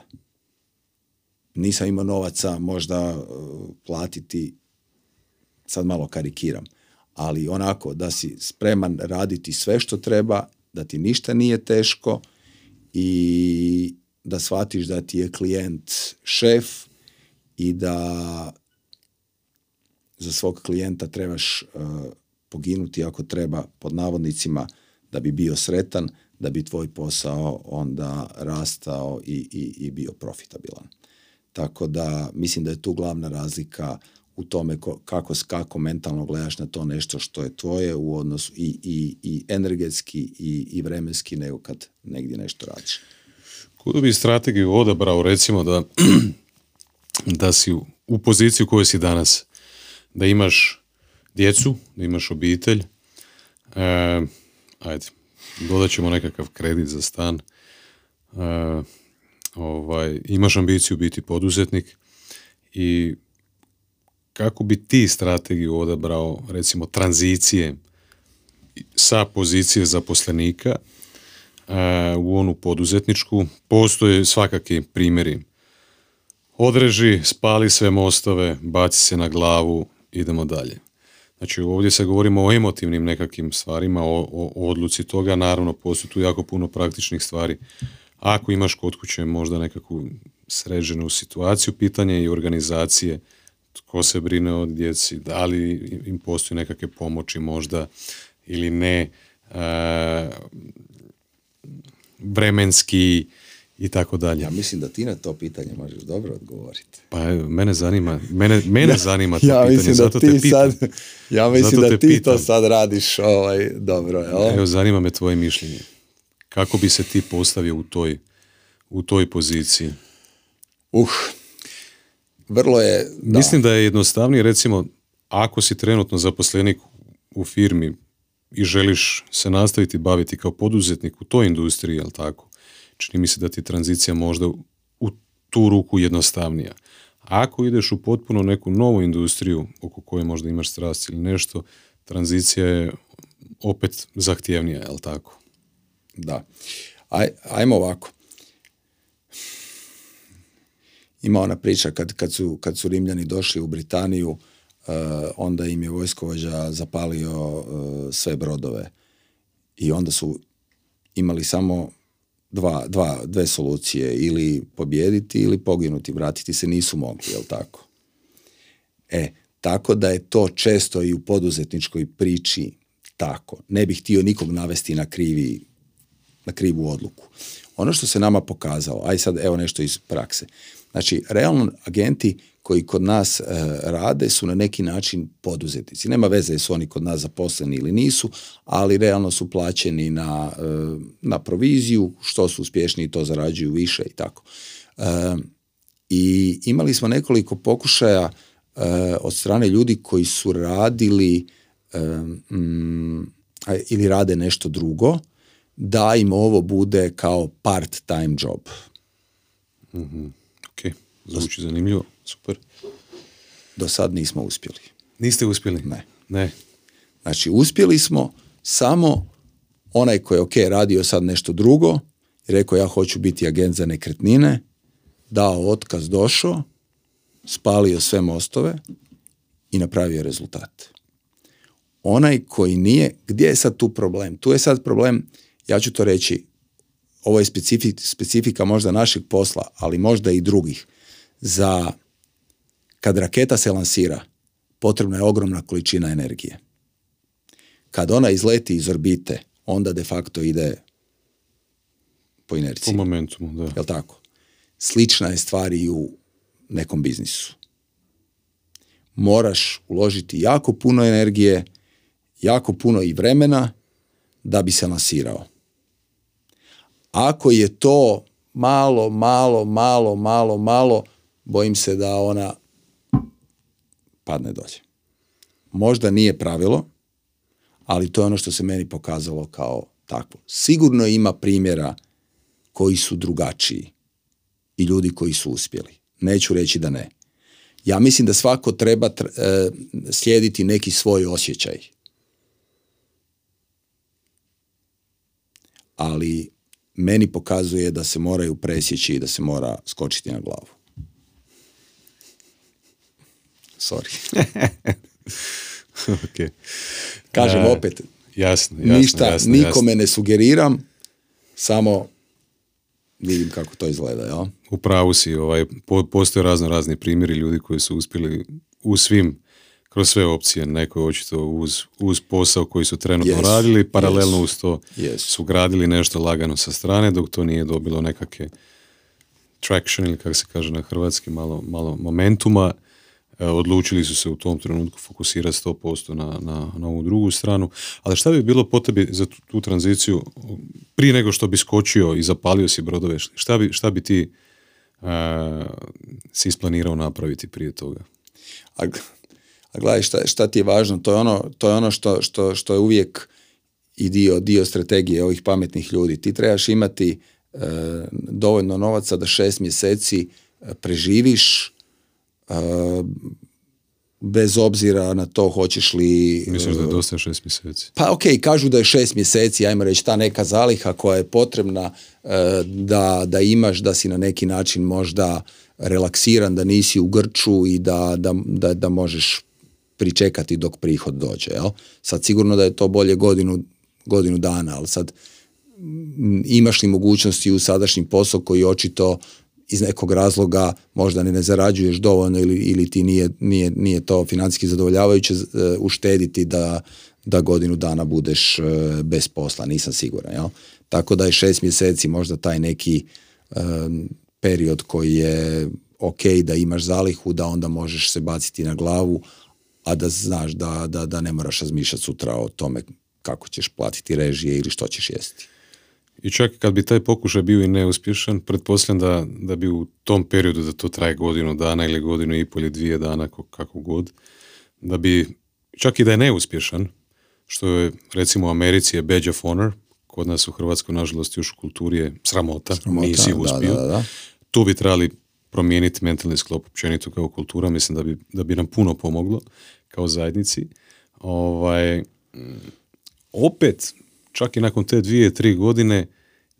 Nisam imao novaca možda uh, platiti, sad malo karikiram, ali onako da si spreman raditi sve što treba, da ti ništa nije teško i da shvatiš da ti je klijent šef i da za svog klijenta trebaš uh, poginuti ako treba pod navodnicima da bi bio sretan, da bi tvoj posao onda rastao i, i, i bio profitabilan. Tako da mislim da je tu glavna razlika u tome kako, kako mentalno gledaš na to nešto što je tvoje u odnosu i, i, i energetski i, i vremenski nego kad negdje nešto radiš. Kuda bi strategiju odabrao recimo da, da si u poziciju u kojoj si danas, da imaš djecu, da imaš obitelj, e, ajde, dodat ćemo nekakav kredit za stan, e, ovaj, imaš ambiciju biti poduzetnik i kako bi ti strategiju odabrao recimo tranzicije sa pozicije zaposlenika e, u onu poduzetničku, postoje svakakvi primjeri. Odreži, spali sve mostove, baci se na glavu, idemo dalje. Znači ovdje se govorimo o emotivnim nekakvim stvarima, o, o, odluci toga, naravno postoji tu jako puno praktičnih stvari. Ako imaš kod kuće možda nekakvu sređenu situaciju, pitanje i organizacije, tko se brine o djeci, da li im postoji nekakve pomoći možda ili ne, e, vremenski i tako dalje. Ja mislim da ti na to pitanje možeš dobro odgovoriti. Pa mene zanima, mene, mene zanima to ja pitanje, mislim zato da ti te sad, ja mislim da ti to sad radiš ovaj, dobro. Jel? Evo, zanima me tvoje mišljenje. Kako bi se ti postavio u toj, u toj poziciji? Uh, vrlo je... Mislim da je jednostavnije, recimo, ako si trenutno zaposlenik u firmi i želiš se nastaviti baviti kao poduzetnik u toj industriji, jel tako? Čini mi se da ti je tranzicija možda u tu ruku jednostavnija. Ako ideš u potpuno neku novu industriju oko koje možda imaš strast ili nešto, tranzicija je opet zahtjevnija, jel tako? Da. Aj, ajmo ovako ima ona priča kad, kad, su, kad su Rimljani došli u Britaniju, uh, onda im je vojskovođa zapalio uh, sve brodove i onda su imali samo dva, dva, dve solucije, ili pobijediti ili poginuti, vratiti se nisu mogli, jel tako? E, tako da je to često i u poduzetničkoj priči tako. Ne bih htio nikog navesti na krivi na krivu odluku. Ono što se nama pokazalo, aj sad evo nešto iz prakse. Znači, realno agenti koji kod nas e, rade su na neki način poduzetnici. Nema veze su oni kod nas zaposleni ili nisu, ali realno su plaćeni na, e, na proviziju, što su uspješniji to zarađuju više i tako. E, I imali smo nekoliko pokušaja od strane ljudi koji su radili mm, ili rade nešto drugo, da im ovo bude kao part-time job. Ok, zvuči zanimljivo, super. Do sad nismo uspjeli. Niste uspjeli? Ne. Ne. Znači, uspjeli smo samo onaj koji je ok radio sad nešto drugo i rekao ja hoću biti agent za nekretnine, dao otkaz, došao, spalio sve mostove i napravio rezultat. Onaj koji nije, gdje je sad tu problem? Tu je sad problem, ja ću to reći, ovo je specifik, specifika možda našeg posla, ali možda i drugih. Za kad raketa se lansira, potrebna je ogromna količina energije. Kad ona izleti iz orbite, onda de facto ide po Po inerciji. momentumu, da. Jel tako? Slična je stvar i u nekom biznisu. Moraš uložiti jako puno energije, jako puno i vremena da bi se lansirao. Ako je to malo, malo, malo, malo, malo, bojim se da ona padne dolje. Možda nije pravilo, ali to je ono što se meni pokazalo kao takvo. Sigurno ima primjera koji su drugačiji i ljudi koji su uspjeli. Neću reći da ne. Ja mislim da svako treba tr- e, slijediti neki svoj osjećaj. Ali meni pokazuje da se moraju presjeći i da se mora skočiti na glavu. Sorry. ok. Kažem E, opet, Jasno, jasno, ništa jasno, nikome jasno. ne sugeriram, samo vidim kako to izgleda, jel? U pravu si, ovaj, po, postoje razno razni primjeri ljudi koji su uspjeli u svim, kroz sve opcije, neko je očito uz, uz posao koji su trenutno Jesu, radili, paralelno jesu, uz to jesu. su gradili nešto lagano sa strane, dok to nije dobilo nekakve traction ili kako se kaže na hrvatski, malo, malo momentuma, e, odlučili su se u tom trenutku fokusirati 100% na, na, na ovu drugu stranu. Ali šta bi bilo po tebi za tu, tu tranziciju prije nego što bi skočio i zapalio si brodove, šta bi, šta bi ti e, si isplanirao napraviti prije toga? A, a gledaj šta, šta ti je važno, to je ono, to je ono što, što, što je uvijek i dio, dio strategije ovih pametnih ljudi. Ti trebaš imati e, dovoljno novaca da šest mjeseci e, preživiš e, bez obzira na to hoćeš li... Misliš da je dosta šest mjeseci? Pa ok, kažu da je šest mjeseci, ajmo reći, ta neka zaliha koja je potrebna e, da, da imaš, da si na neki način možda relaksiran, da nisi u grču i da, da, da, da možeš pričekati dok prihod dođe. Jel? Sad sigurno da je to bolje godinu, godinu dana, ali sad m, imaš li mogućnosti u sadašnji posao koji očito iz nekog razloga možda ne zarađuješ dovoljno ili, ili ti nije, nije, nije to financijski zadovoljavajuće e, uštediti da, da godinu dana budeš e, bez posla, nisam siguran. Jel? Tako da je šest mjeseci možda taj neki e, period koji je ok da imaš zalihu, da onda možeš se baciti na glavu, a da znaš da, da, da ne moraš razmišljati sutra o tome kako ćeš platiti režije ili što ćeš jesti. I čak kad bi taj pokušaj bio i neuspješan, pretpostavljam da, da bi u tom periodu, da to traje godinu dana ili godinu i pol ili dvije dana, ko- kako god, da bi, čak i da je neuspješan, što je recimo u Americi je badge of honor, kod nas u Hrvatskoj, nažalost, još u kulturi je sramota, Sramota, nisi da, uspio. da, da. Tu bi trebali promijeniti mentalni sklop općenito kao kultura, mislim da bi, da bi nam puno pomoglo kao zajednici. Ovaj, opet, čak i nakon te dvije, tri godine,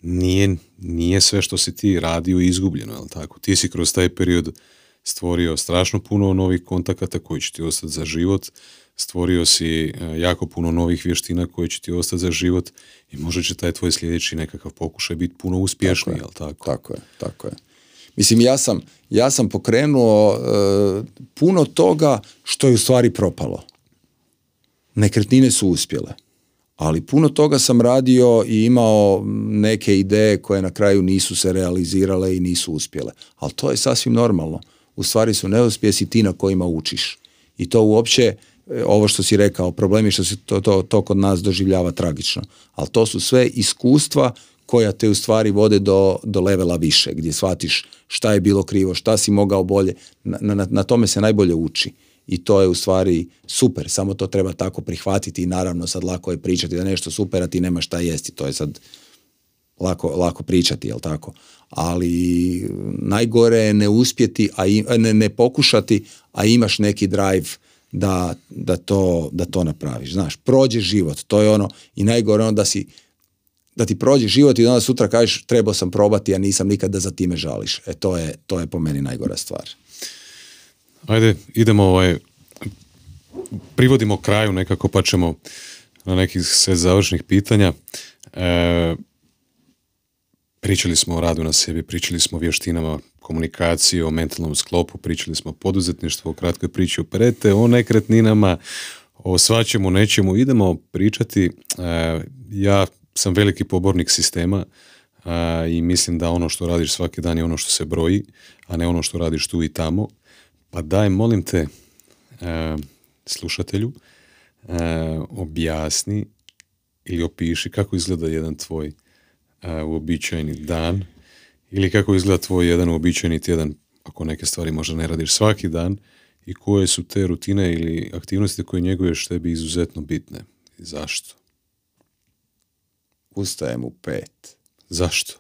nije, nije sve što si ti radio izgubljeno, jel tako? Ti si kroz taj period stvorio strašno puno novih kontakata koji će ti ostati za život, stvorio si e, jako puno novih vještina koji će ti ostati za život i možda će taj tvoj sljedeći nekakav pokušaj biti puno uspješniji, jel tako? Tako je, tako je. Mislim, ja sam, ja sam pokrenuo e, puno toga što je u stvari propalo. Nekretnine su uspjele. Ali puno toga sam radio i imao neke ideje koje na kraju nisu se realizirale i nisu uspjele. Ali to je sasvim normalno. U stvari su neuspjesi ti na kojima učiš. I to uopće, e, ovo što si rekao, problem je što se to, to, to kod nas doživljava tragično. Ali to su sve iskustva koja te u stvari vode do, do levela više, gdje shvatiš šta je bilo krivo, šta si mogao bolje. Na, na, na tome se najbolje uči. I to je u stvari super, samo to treba tako prihvatiti i naravno sad lako je pričati da nešto super, a ti nemaš šta jesti. To je sad lako, lako pričati, jel tako? Ali najgore je ne uspjeti, a ne, ne pokušati, a imaš neki drive da, da, to, da to napraviš. Znaš, prođe život, to je ono, i najgore ono da si da ti prođe život i onda sutra kažeš trebao sam probati, a nisam nikad da za time žališ. E to je, to je po meni najgora stvar. Ajde, idemo ovaj, privodimo kraju nekako pa ćemo na nekih sve završnih pitanja. E, pričali smo o radu na sebi, pričali smo o vještinama komunikacije, o mentalnom sklopu, pričali smo o poduzetništvu, o kratkoj priči o perete, o nekretninama, o svačemu nečemu. Idemo pričati, e, ja sam veliki pobornik sistema i mislim da ono što radiš svaki dan je ono što se broji, a ne ono što radiš tu i tamo. Pa daj, molim te, e, slušatelju, e, objasni ili opiši kako izgleda jedan tvoj e, uobičajeni dan ili kako izgleda tvoj jedan uobičajeni tjedan ako neke stvari možda ne radiš svaki dan i koje su te rutine ili aktivnosti koje njeguješ tebi izuzetno bitne i zašto? Ustajem u pet. Zašto?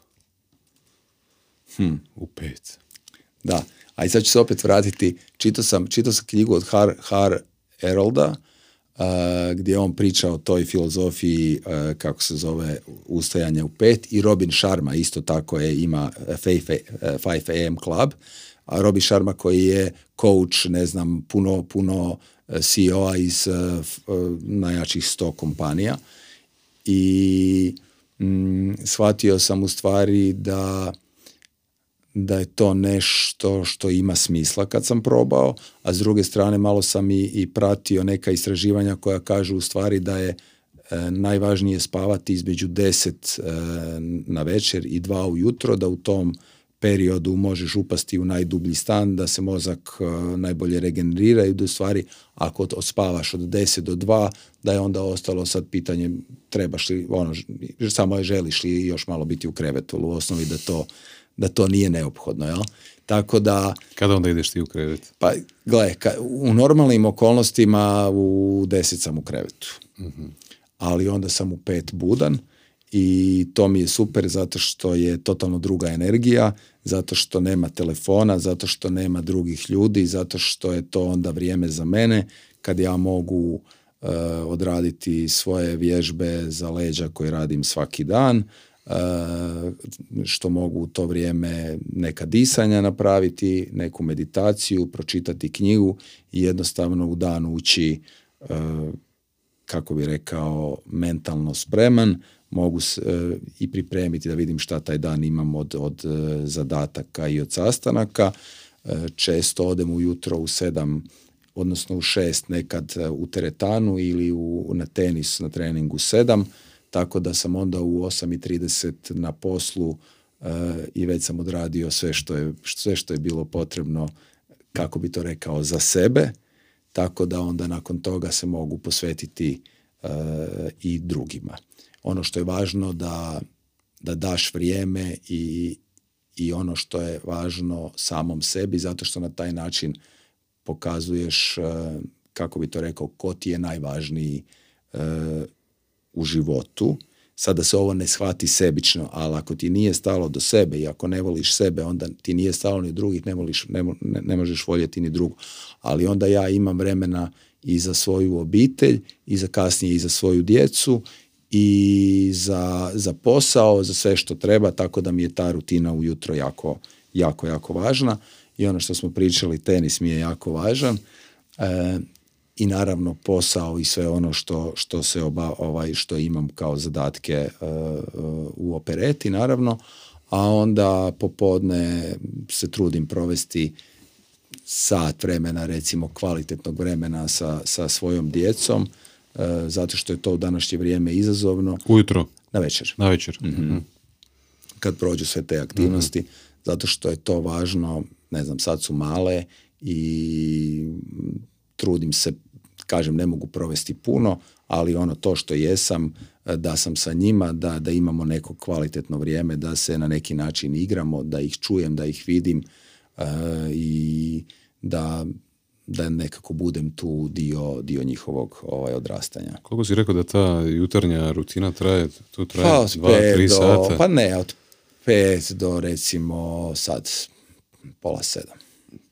Hm. U pet. Da, a i sad ću se opet vratiti, čitao sam, čitao sam knjigu od Har, Har Erolda, uh, gdje on priča o toj filozofiji, uh, kako se zove, ustajanje u pet i Robin Sharma isto tako je, ima 5 AM Club, a Robin Sharma koji je coach, ne znam, puno, puno CEO-a iz najjačih sto kompanija i mm, shvatio sam u stvari da da je to nešto što ima smisla kad sam probao, a s druge strane malo sam i, i pratio neka istraživanja koja kažu u stvari da je e, najvažnije spavati između 10 e, na večer i 2 ujutro, da u tom periodu možeš upasti u najdublji stan, da se mozak e, najbolje regenerira i da u stvari ako spavaš od 10 do 2, da je onda ostalo sad pitanje trebaš li, ono, samo je želiš li još malo biti u krevetu, u osnovi da to da to nije neophodno, jel? Tako da... Kada onda ideš ti u krevet? Pa, gle, u normalnim okolnostima u deset sam u krevetu. Mhm. Ali onda sam u pet budan i to mi je super zato što je totalno druga energija, zato što nema telefona, zato što nema drugih ljudi, zato što je to onda vrijeme za mene kad ja mogu eh, odraditi svoje vježbe za leđa koje radim svaki dan, što mogu u to vrijeme neka disanja napraviti, neku meditaciju, pročitati knjigu i jednostavno u dan ući e, kako bi rekao mentalno spreman, mogu se i pripremiti da vidim šta taj dan imam od, od e, zadataka i od sastanaka. E, često odem ujutro u sedam odnosno u šest nekad u teretanu ili u, na tenis na treningu sedam tako da sam onda u 8.30 na poslu uh, i već sam odradio sve što, je, sve što je bilo potrebno, kako bi to rekao, za sebe, tako da onda nakon toga se mogu posvetiti uh, i drugima. Ono što je važno da, da daš vrijeme i, i ono što je važno samom sebi, zato što na taj način pokazuješ, uh, kako bi to rekao, ko ti je najvažniji u životu, sada se ovo ne shvati sebično, ali ako ti nije stalo do sebe i ako ne voliš sebe, onda ti nije stalo ni drugih, ne, voliš, ne, ne, možeš voljeti ni drugo. Ali onda ja imam vremena i za svoju obitelj, i za kasnije i za svoju djecu, i za, za posao, za sve što treba, tako da mi je ta rutina ujutro jako, jako, jako važna. I ono što smo pričali, tenis mi je jako važan. E, i naravno posao i sve ono što, što se oba, ovaj, što imam kao zadatke uh, u opereti naravno, a onda popodne se trudim provesti sat vremena, recimo kvalitetnog vremena sa, sa svojom djecom, zato što je to u današnje vrijeme izazovno. Ujutro? Na večer. Na večer. mm Kad prođu sve te aktivnosti, mhm. zato što je to važno, ne znam, sad su male i trudim se kažem ne mogu provesti puno, ali ono to što jesam, e, da sam sa njima, da, da imamo neko kvalitetno vrijeme, da se na neki način igramo, da ih čujem, da ih vidim e, i da da nekako budem tu dio, dio njihovog ovaj, odrastanja. Koliko si rekao da ta jutarnja rutina traje? Tu traje Pa, dva, tri do, sata? pa ne, od pet do recimo sad pola sedam.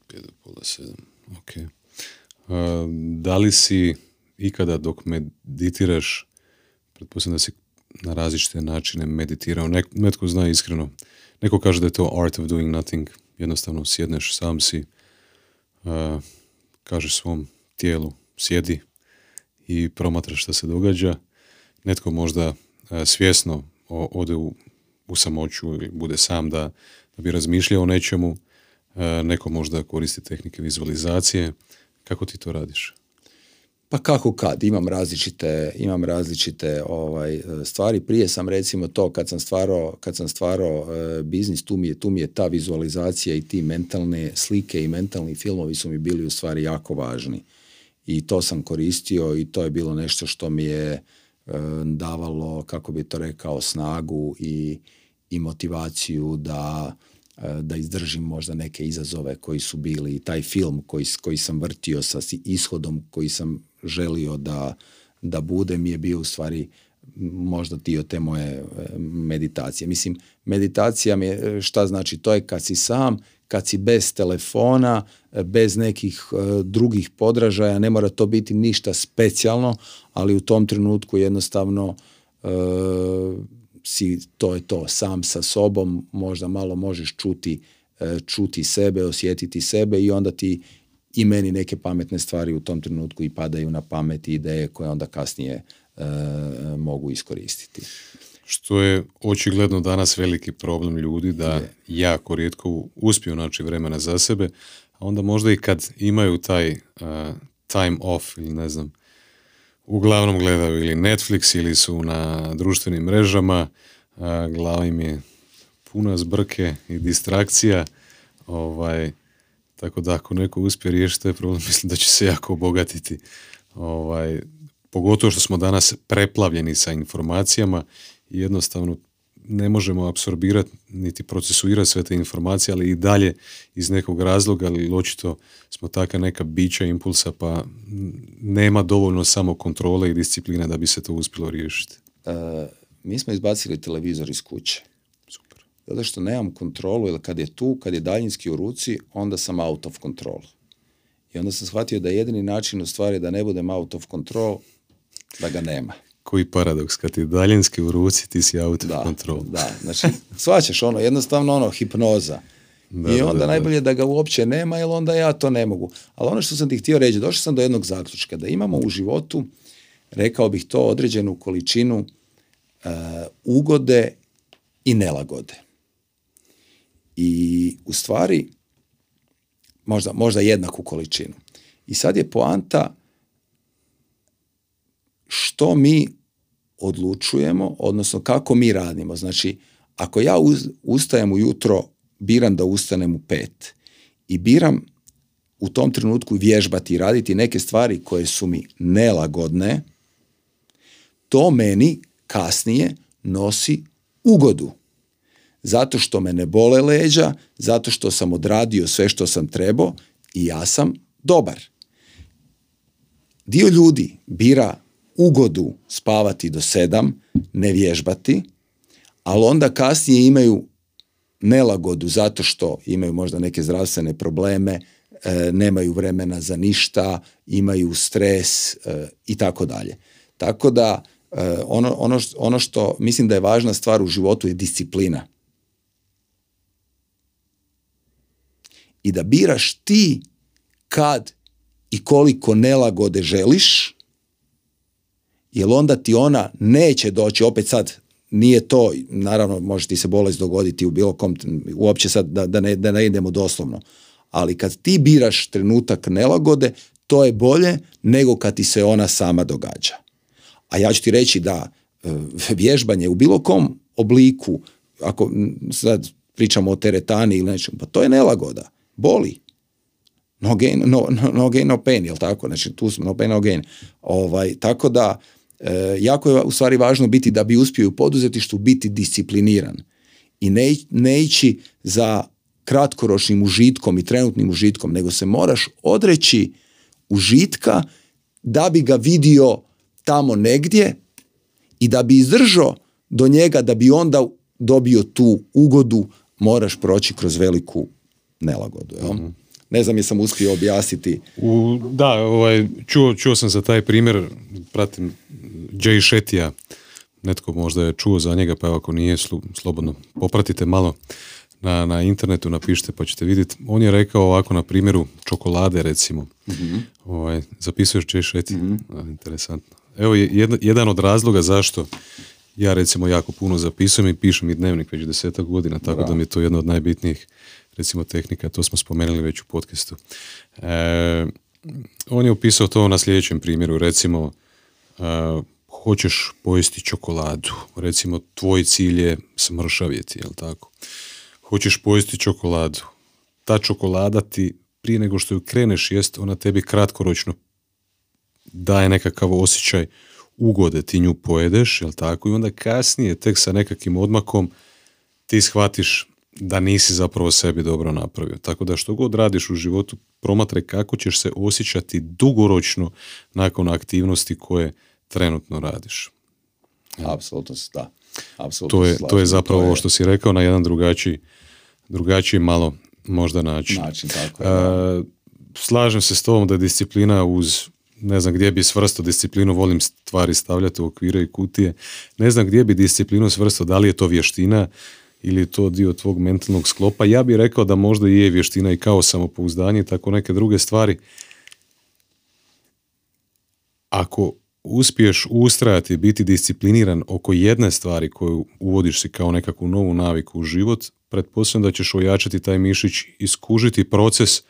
Pet do pola sedam, ok. A, da li si ikada dok meditiraš, pretpostavljam da si na različite načine meditirao, Nek- netko zna iskreno, neko kaže da je to art of doing nothing, jednostavno sjedneš, sam si, a, kažeš svom tijelu, sjedi i promatraš šta se događa. Netko možda a, svjesno ode u, u samoću ili bude sam da, da bi razmišljao o nečemu, a, neko možda koristi tehnike vizualizacije. Kako ti to radiš? Pa kako kad, imam različite, imam različite ovaj, stvari. Prije sam recimo to kad sam stvarao, kad sam stvarao e, biznis, tu mi, je, tu mi je ta vizualizacija i ti mentalne slike i mentalni filmovi su mi bili u stvari jako važni. I to sam koristio i to je bilo nešto što mi je e, davalo, kako bi to rekao, snagu i, i motivaciju da e, da izdržim možda neke izazove koji su bili i taj film koji, koji sam vrtio sa ishodom koji sam želio da, da bude mi je bio u stvari možda dio te moje e, meditacije. Mislim, meditacija mi je, e, šta znači, to je kad si sam, kad si bez telefona, e, bez nekih drugih podražaja, ne mora to biti ništa specijalno, ali u tom trenutku jednostavno e, si, to je to, sam sa sobom, možda malo možeš čuti, čuti sebe, osjetiti sebe i onda ti i meni neke pametne stvari u tom trenutku i padaju na pamet i ideje koje onda kasnije e, mogu iskoristiti. Što je očigledno danas veliki problem ljudi da jako rijetko uspiju naći vremena za sebe, a onda možda i kad imaju taj uh, time off ili ne znam, uglavnom gledaju ili Netflix ili su na društvenim mrežama, a, glava im je puna zbrke i distrakcija, ovaj, tako da ako neko uspije riješiti taj problem, mislim da će se jako obogatiti. Ovaj, pogotovo što smo danas preplavljeni sa informacijama i jednostavno ne možemo apsorbirati niti procesuirati sve te informacije, ali i dalje iz nekog razloga, ali očito smo taka neka bića impulsa, pa nema dovoljno samo kontrole i discipline da bi se to uspjelo riješiti. E, mi smo izbacili televizor iz kuće. Zato što nemam kontrolu, jer kad je tu, kad je daljinski u ruci, onda sam out of control. I onda sam shvatio da je jedini način u stvari da ne budem out of control, da ga nema. Koji paradoks, kad je daljinski u ruci, ti si out of Da, control. da, znači, shvaćaš ono, jednostavno ono, hipnoza. Da, I da, onda da, da. najbolje da ga uopće nema, jer onda ja to ne mogu. Ali ono što sam ti htio reći, došao sam do jednog zaključka, da imamo u životu, rekao bih to, određenu količinu e, ugode i nelagode. I u stvari, možda, možda jednaku količinu. I sad je poanta što mi odlučujemo, odnosno kako mi radimo. Znači, ako ja uz, ustajem ujutro, biram da ustanem u pet i biram u tom trenutku vježbati i raditi neke stvari koje su mi nelagodne, to meni kasnije nosi ugodu. Zato što me ne bole leđa, zato što sam odradio sve što sam trebao i ja sam dobar. Dio ljudi bira ugodu spavati do sedam, ne vježbati, ali onda kasnije imaju nelagodu zato što imaju možda neke zdravstvene probleme, e, nemaju vremena za ništa, imaju stres e, i tako dalje. Tako da e, ono, ono, ono što mislim da je važna stvar u životu je disciplina. I da biraš ti kad i koliko nelagode želiš, jer onda ti ona neće doći, opet sad nije to, naravno može ti se bolest dogoditi u bilo kom, uopće sad da, da, ne, da ne idemo doslovno, ali kad ti biraš trenutak nelagode, to je bolje nego kad ti se ona sama događa. A ja ću ti reći da e, vježbanje u bilo kom obliku, ako sad pričamo o teretani ili nečem, pa to je nelagoda, boli. No gain, no, no, gain, no pain, jel tako? Znači, tu smo, no pain, no gain. Ovaj, tako da, e, jako je u stvari važno biti da bi uspio u poduzetništvu biti discipliniran i ne, ne ići za kratkoročnim užitkom i trenutnim užitkom, nego se moraš odreći užitka da bi ga vidio tamo negdje i da bi izdržao do njega, da bi onda dobio tu ugodu, moraš proći kroz veliku nelagodu. Jel? Mhm. Ne znam jesam uspio objasniti. U, da, ovaj, čuo, čuo sam za taj primjer, pratim Jay Shetija, netko možda je čuo za njega, pa evo ako nije, slu- slobodno popratite malo na, na internetu, napišite pa ćete vidjeti. On je rekao ovako na primjeru čokolade recimo, ovaj, zapisuješ Jay Shetty, A, interesantno. Evo je jedan, jedan od razloga zašto ja recimo jako puno zapisujem i pišem i dnevnik već desetak godina, tako da mi je to jedna od najbitnijih recimo tehnika, to smo spomenuli već u podcastu. E, on je opisao to na sljedećem primjeru, recimo e, hoćeš pojesti čokoladu, recimo tvoj cilj je smršavjeti, jel tako? Hoćeš pojesti čokoladu, ta čokolada ti prije nego što ju kreneš jest, ona tebi kratkoročno daje nekakav osjećaj ugode, ti nju pojedeš, jel tako? I onda kasnije, tek sa nekakvim odmakom, ti shvatiš da nisi zapravo sebi dobro napravio. Tako da što god radiš u životu, promatraj kako ćeš se osjećati dugoročno nakon aktivnosti koje trenutno radiš. Apsolutno, s- da. Apsolutno To se je, to je zapravo ovo što si rekao na jedan drugačiji, drugačiji malo možda način. način. Tako je, da. Slažem se s tobom da je disciplina uz ne znam gdje bi svrstao disciplinu, volim stvari stavljati u okvire i kutije. Ne znam gdje bi disciplinu svrstao, da li je to vještina ili je to dio tvog mentalnog sklopa. Ja bih rekao da možda je vještina i kao samopouzdanje, i tako neke druge stvari. Ako uspiješ ustrajati biti discipliniran oko jedne stvari koju uvodiš si kao nekakvu novu naviku u život, pretpostavljam da ćeš ojačati taj mišić, iskužiti proces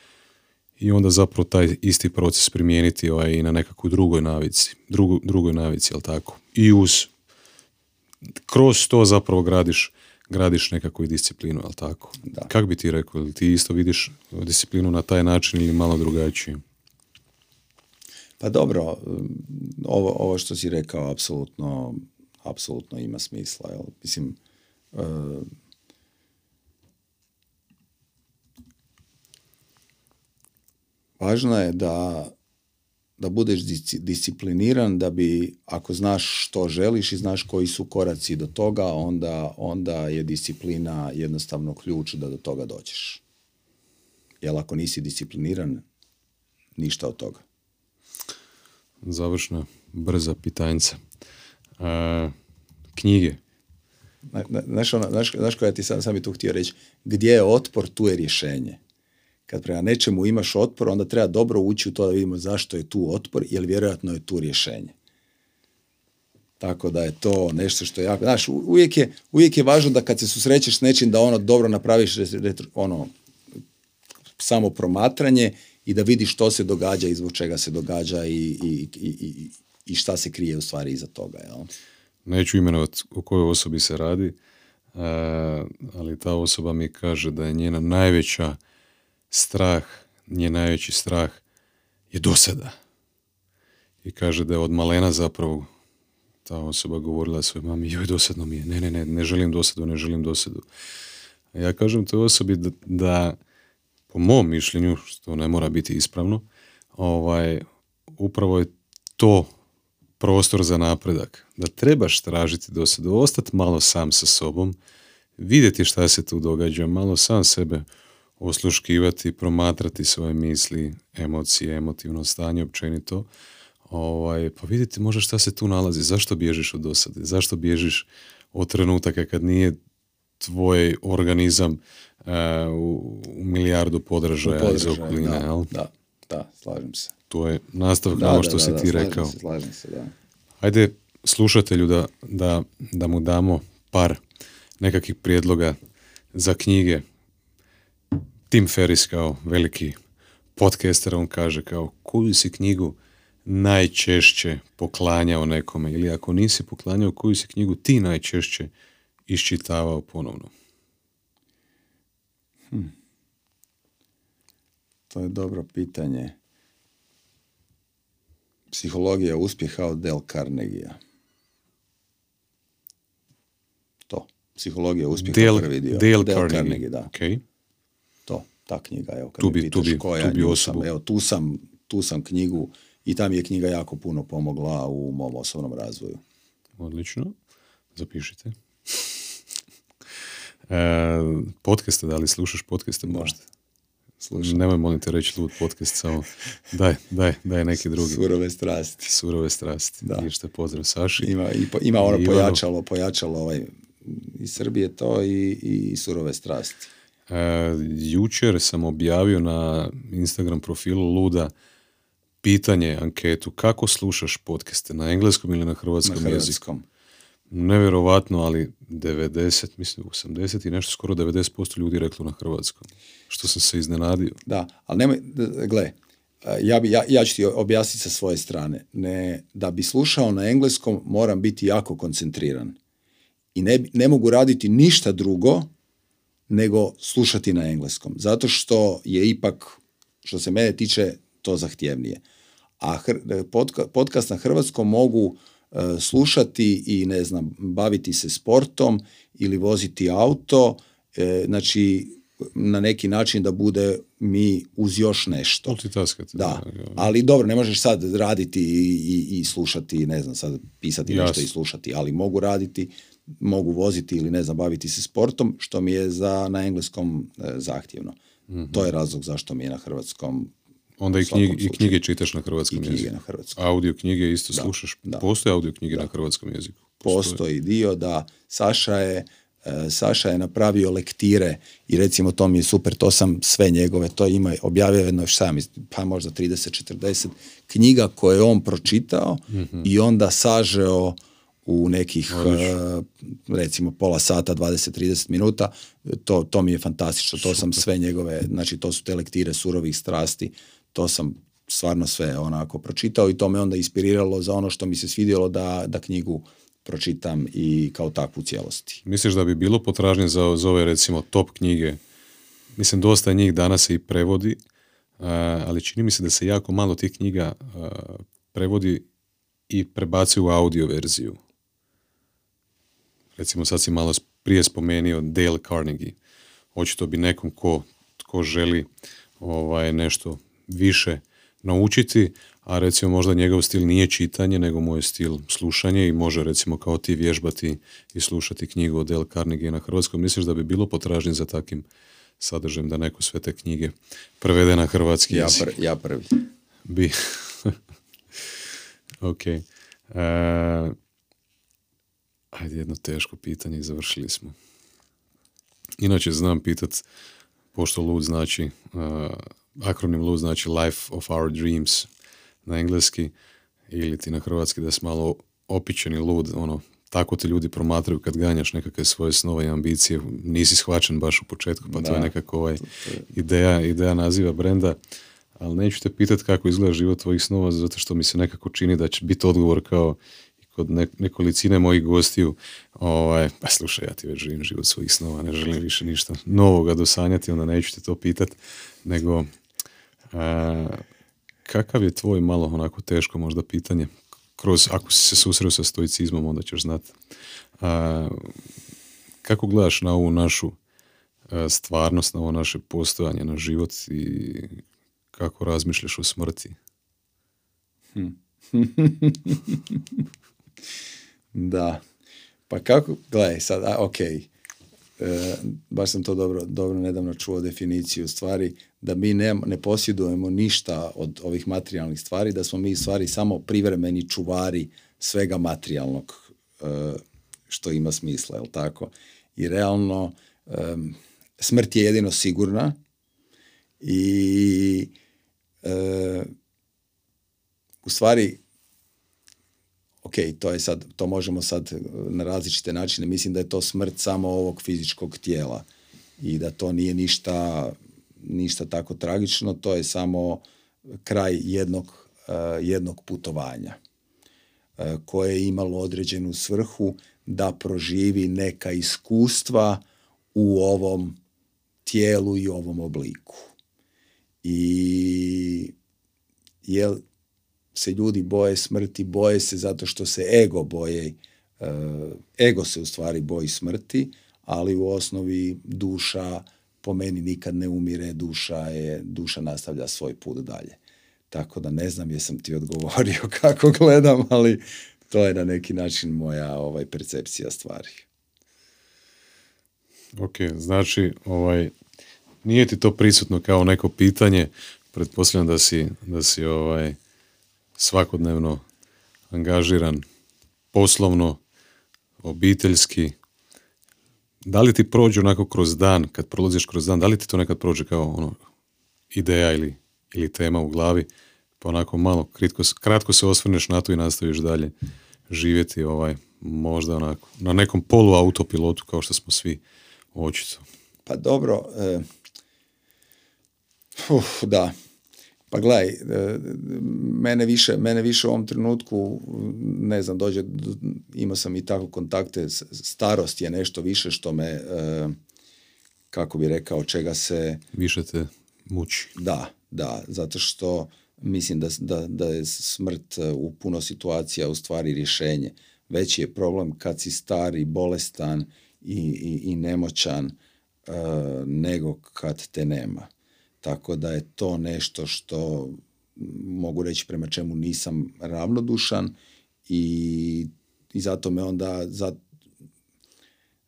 i onda zapravo taj isti proces primijeniti ovaj, i na nekakvoj drugoj navici, drugu, drugoj navici, jel tako? I uz, kroz to zapravo gradiš, gradiš nekakvu i disciplinu, jel tako? Da. Kak bi ti rekao, ti isto vidiš disciplinu na taj način ili malo drugačije? Pa dobro, um, ovo, ovo što si rekao apsolutno, apsolutno ima smisla. Jel? Mislim, e, važno je da, da budeš disci- discipliniran, da bi, ako znaš što želiš i znaš koji su koraci do toga, onda, onda je disciplina jednostavno ključ da do toga dođeš. Jer ako nisi discipliniran, ništa od toga. Završna, brza pitanjca. E, knjige. Zna- zna- Znaš, ono, znaš, znaš koja ti sam, sam bi tu htio reći, gdje je otpor, tu je rješenje. Kad prema nečemu imaš otpor, onda treba dobro ući u to da vidimo zašto je tu otpor, jer vjerojatno je tu rješenje. Tako da je to nešto što je jako... Znaš, uvijek je, uvijek je važno da kad se susrećeš s nečim da ono dobro napraviš ret- retro- ono, samo promatranje i da vidiš što se događa i zbog čega se događa i, i, i, i, i šta se krije u stvari iza toga. Jel? Neću imenovati o kojoj osobi se radi, e, ali ta osoba mi kaže da je njena najveća strah, njen najveći strah je dosada. I kaže da je od malena zapravo ta osoba govorila svojoj mami, joj dosadno mi je, ne, ne, ne, ne želim dosadu, ne želim dosadu. A ja kažem toj osobi da, da po mom mišljenju, što ne mora biti ispravno, ovaj, upravo je to prostor za napredak. Da trebaš tražiti dosadu, ostati malo sam sa sobom, vidjeti šta se tu događa, malo sam sebe osluškivati, promatrati svoje misli, emocije, emotivno stanje općenito, ovaj, pa vidjeti možda šta se tu nalazi, zašto bježiš od dosade, zašto bježiš od trenutaka kad nije tvoj organizam e, u, u milijardu podražaja iz okoline, da, jel? da, da, slažem se. To je nastavak na što da, si da, ti slažem rekao. Se, slažem se, da. Ajde slušatelju da, da, da mu damo par nekakvih prijedloga za knjige. Tim Ferris kao veliki podcaster, on kaže kao koju si knjigu najčešće poklanjao nekome ili ako nisi poklanjao koju si knjigu ti najčešće iščitavao ponovno. To je dobro pitanje. Psihologija uspjeha od Del Carnegie. To. Psihologija uspjeha Dale, prvi dio. Dale Dale Carnegie. da. Ok. Ta knjiga, evo, kad Tu bi- tu bi- koja, tu bi osobu- sam, evo, tu sam, tu sam knjigu i ta mi je knjiga jako puno pomogla u mom osobnom razvoju. Odlično. Zapišite. E, podcaste, da li slušaš podcaste možda? Slušam. Nemoj molim te reći lud podcast, samo daj, daj, daj neki drugi. Surove strasti. Surove strasti. Da. Ništa, pozdrav Saši. Ima, i po- ima ono I pojačalo, pojačalo ovaj, iz Srbije to i, i surove strasti. E, jučer sam objavio na Instagram profilu Luda pitanje, anketu, kako slušaš podcaste, na engleskom ili na Na hrvatskom jeziku? hrvatskom. Nevjerovatno, ali 90, mislim 80 i nešto, skoro 90% ljudi reklo na hrvatskom. Što sam se iznenadio. Da, ali nemoj, gle, a, ja, bi, ja, ja ću ti objasniti sa svoje strane. Ne, da bi slušao na engleskom moram biti jako koncentriran. I ne, ne mogu raditi ništa drugo nego slušati na engleskom. Zato što je ipak, što se mene tiče, to zahtjevnije. A podka- podcast na hrvatskom mogu e, slušati i ne znam, baviti se sportom ili voziti auto, e, znači na neki način da bude mi uz još nešto. Multitaskati. Da, ali dobro, ne možeš sad raditi i, i, i slušati, ne znam, sad pisati nešto Jasno. i slušati, ali mogu raditi, mogu voziti ili ne znam, baviti se sportom, što mi je za, na engleskom e, zahtjevno. To je razlog zašto mi je na hrvatskom Onda i, knjige, i knjige čitaš na hrvatskom I knjige jeziku. na hrvatskom. Audio knjige isto slušaš. da. Postoje audio knjige na hrvatskom jeziku. postoji dio da Saša je e, Saša je napravio lektire i recimo to mi je super, to sam sve njegove, to ima, objavio jedno, šta pa možda 30-40 knjiga koje je on pročitao i onda sažeo u nekih e, recimo pola sata, 20-30 minuta, to, to mi je fantastično, to sam sve njegove, znači to su te lektire surovih strasti, to sam stvarno sve onako pročitao i to me onda inspiriralo za ono što mi se svidjelo da, da knjigu pročitam i kao takvu cijelosti. Misliš da bi bilo potražnje za, za ove recimo top knjige? Mislim, dosta njih danas se i prevodi, a, ali čini mi se da se jako malo tih knjiga a, prevodi i prebacuje u audio verziju. Recimo sad si malo prije spomenio Dale Carnegie. Očito bi nekom ko, ko želi ovaj, nešto više naučiti, a recimo možda njegov stil nije čitanje, nego mu je stil slušanje i može recimo kao ti vježbati i slušati knjigu od Dale Carnegie na hrvatskom. Misliš da bi bilo potražnje za takim sadržajem da neko sve te knjige prevede na hrvatski Ja, jezik? pr- ja prvi. Bi. ok. E, ajde jedno teško pitanje i završili smo. Inače znam pitat, pošto LUD znači, e, akronim LUD znači Life of Our Dreams na engleski, ili ti na hrvatski da si malo opičeni lud, ono, tako te ljudi promatraju kad ganjaš nekakve svoje snove i ambicije, nisi shvaćen baš u početku, pa to je Da. nekako ovaj ideja, ideja naziva brenda, ali neću te pitati kako izgleda život tvojih snova, zato što mi se nekako čini da će biti odgovor kao kod ne- nekolicine mojih gostiju, ovaj, pa slušaj, ja ti već živim život svojih snova, ne želim više ništa novoga dosanjati, onda neću te to pitat, nego a, kakav je tvoj malo onako teško možda pitanje, kroz, ako si se susreo sa stoicizmom, onda ćeš znati. A, kako gledaš na ovu našu a, stvarnost, na ovo naše postojanje, na život i kako razmišljaš o smrti? Da. Pa kako, gledaj sad, a, ok, e, baš sam to dobro, dobro nedavno čuo definiciju stvari, da mi ne, ne posjedujemo ništa od ovih materijalnih stvari, da smo mi stvari samo privremeni čuvari svega materijalnog e, što ima smisla, jel tako? I realno em, smrt je jedino sigurna i e, u stvari ok, to je sad, to možemo sad e, na različite načine, mislim da je to smrt samo ovog fizičkog tijela i da to nije ništa, ništa tako tragično, to je samo kraj jednog, e, jednog putovanja e, koje je imalo određenu svrhu da proživi neka iskustva u ovom tijelu i ovom obliku. I jel se ljudi boje smrti, boje se zato što se ego boje, e, ego se u stvari boji smrti, ali u osnovi duša po meni nikad ne umire, duša je, duša nastavlja svoj put dalje. tako da ne znam jesam ti odgovorio kako gledam, ali to je na neki način moja ovaj percepcija stvari. Ok, znači ovaj, nije ti to prisutno kao neko pitanje, pretpostavljam da si, da si ovaj, svakodnevno angažiran poslovno, obiteljski. Da li ti prođe onako kroz dan, kad prolaziš kroz dan, da li ti to nekad prođe kao ono, ideja ili, ili tema u glavi, pa onako malo kritko, kratko se osvrneš na to i nastaviš dalje živjeti ovaj, možda onako, na nekom polu autopilotu kao što smo svi očito. Pa dobro, e, uf, da, pa gledaj, e, mene više, mene više u ovom trenutku, ne znam, dođe, imao sam i tako kontakte, starost je nešto više što me, e, kako bi rekao, čega se... Više te muči. Da, da, zato što mislim da, da, da je smrt u puno situacija u stvari rješenje. Veći je problem kad si stari, bolestan i, i, i nemoćan nego kad te nema. Tako da je to nešto što mogu reći prema čemu nisam ravnodušan i, i zato me onda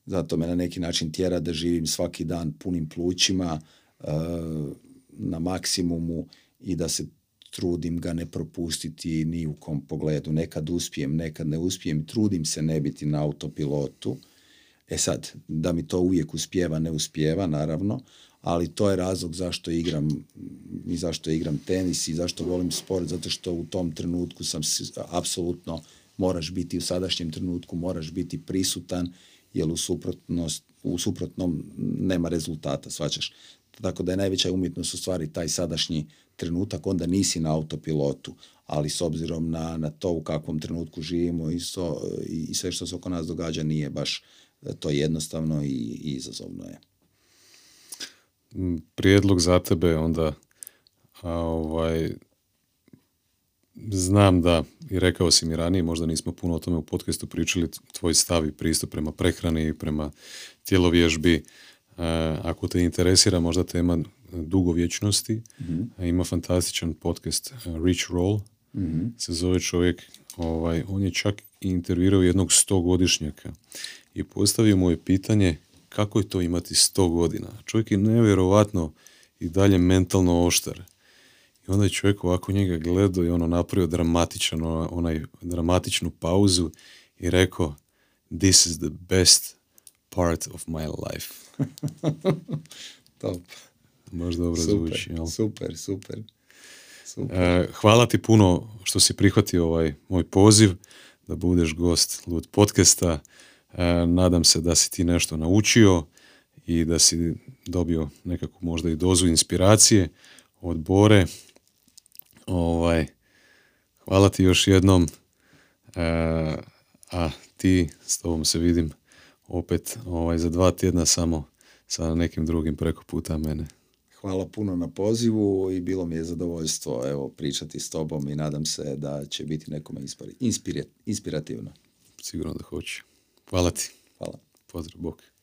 zato me na neki način tjera da živim svaki dan punim plućima uh, na maksimumu i da se trudim ga ne propustiti ni u kom pogledu. Nekad uspijem, nekad ne uspijem, trudim se ne biti na autopilotu. E sad, da mi to uvijek uspjeva, ne uspjeva, naravno, ali to je razlog zašto igram i zašto igram tenis i zašto volim sport, zato što u tom trenutku sam apsolutno moraš biti u sadašnjem trenutku, moraš biti prisutan, jer u, suprotnost, u suprotnom nema rezultata, svačaš. Tako da je najveća umjetnost u stvari taj sadašnji trenutak, onda nisi na autopilotu, ali s obzirom na, na to u kakvom trenutku živimo i, so, i sve što se oko nas događa nije baš to jednostavno i, i izazovno je. Prijedlog za tebe onda a, ovaj, znam da, i rekao si mi ranije, možda nismo puno o tome u podcastu pričali, tvoj stav i pristup prema prehrani i prema tjelovježbi. ako te interesira možda tema dugovječnosti, mm ima fantastičan podcast Rich Roll, mm se zove čovjek, ovaj, on je čak intervjuirao jednog stogodišnjaka i postavio mu je pitanje kako je to imati sto godina. Čovjek je nevjerovatno i dalje mentalno oštar. I onda je čovjek ovako njega gledao i ono napravio dramatičan, onaj, dramatičnu pauzu i rekao this is the best part of my life. Top. Možda dobro super, zvuči. Jel? Super, super. super. E, hvala ti puno što si prihvatio ovaj moj poziv da budeš gost Lud podcasta. E, nadam se da si ti nešto naučio i da si dobio nekakvu možda i dozu inspiracije od Bore. Ovaj, hvala ti još jednom. E, a ti, s tobom se vidim opet ovaj, za dva tjedna samo sa nekim drugim preko puta mene. Hvala puno na pozivu i bilo mi je zadovoljstvo evo, pričati s tobom i nadam se da će biti nekome inspirativno. Sigurno da hoće. Hvala ti. Hvala. Pozdrav, bok.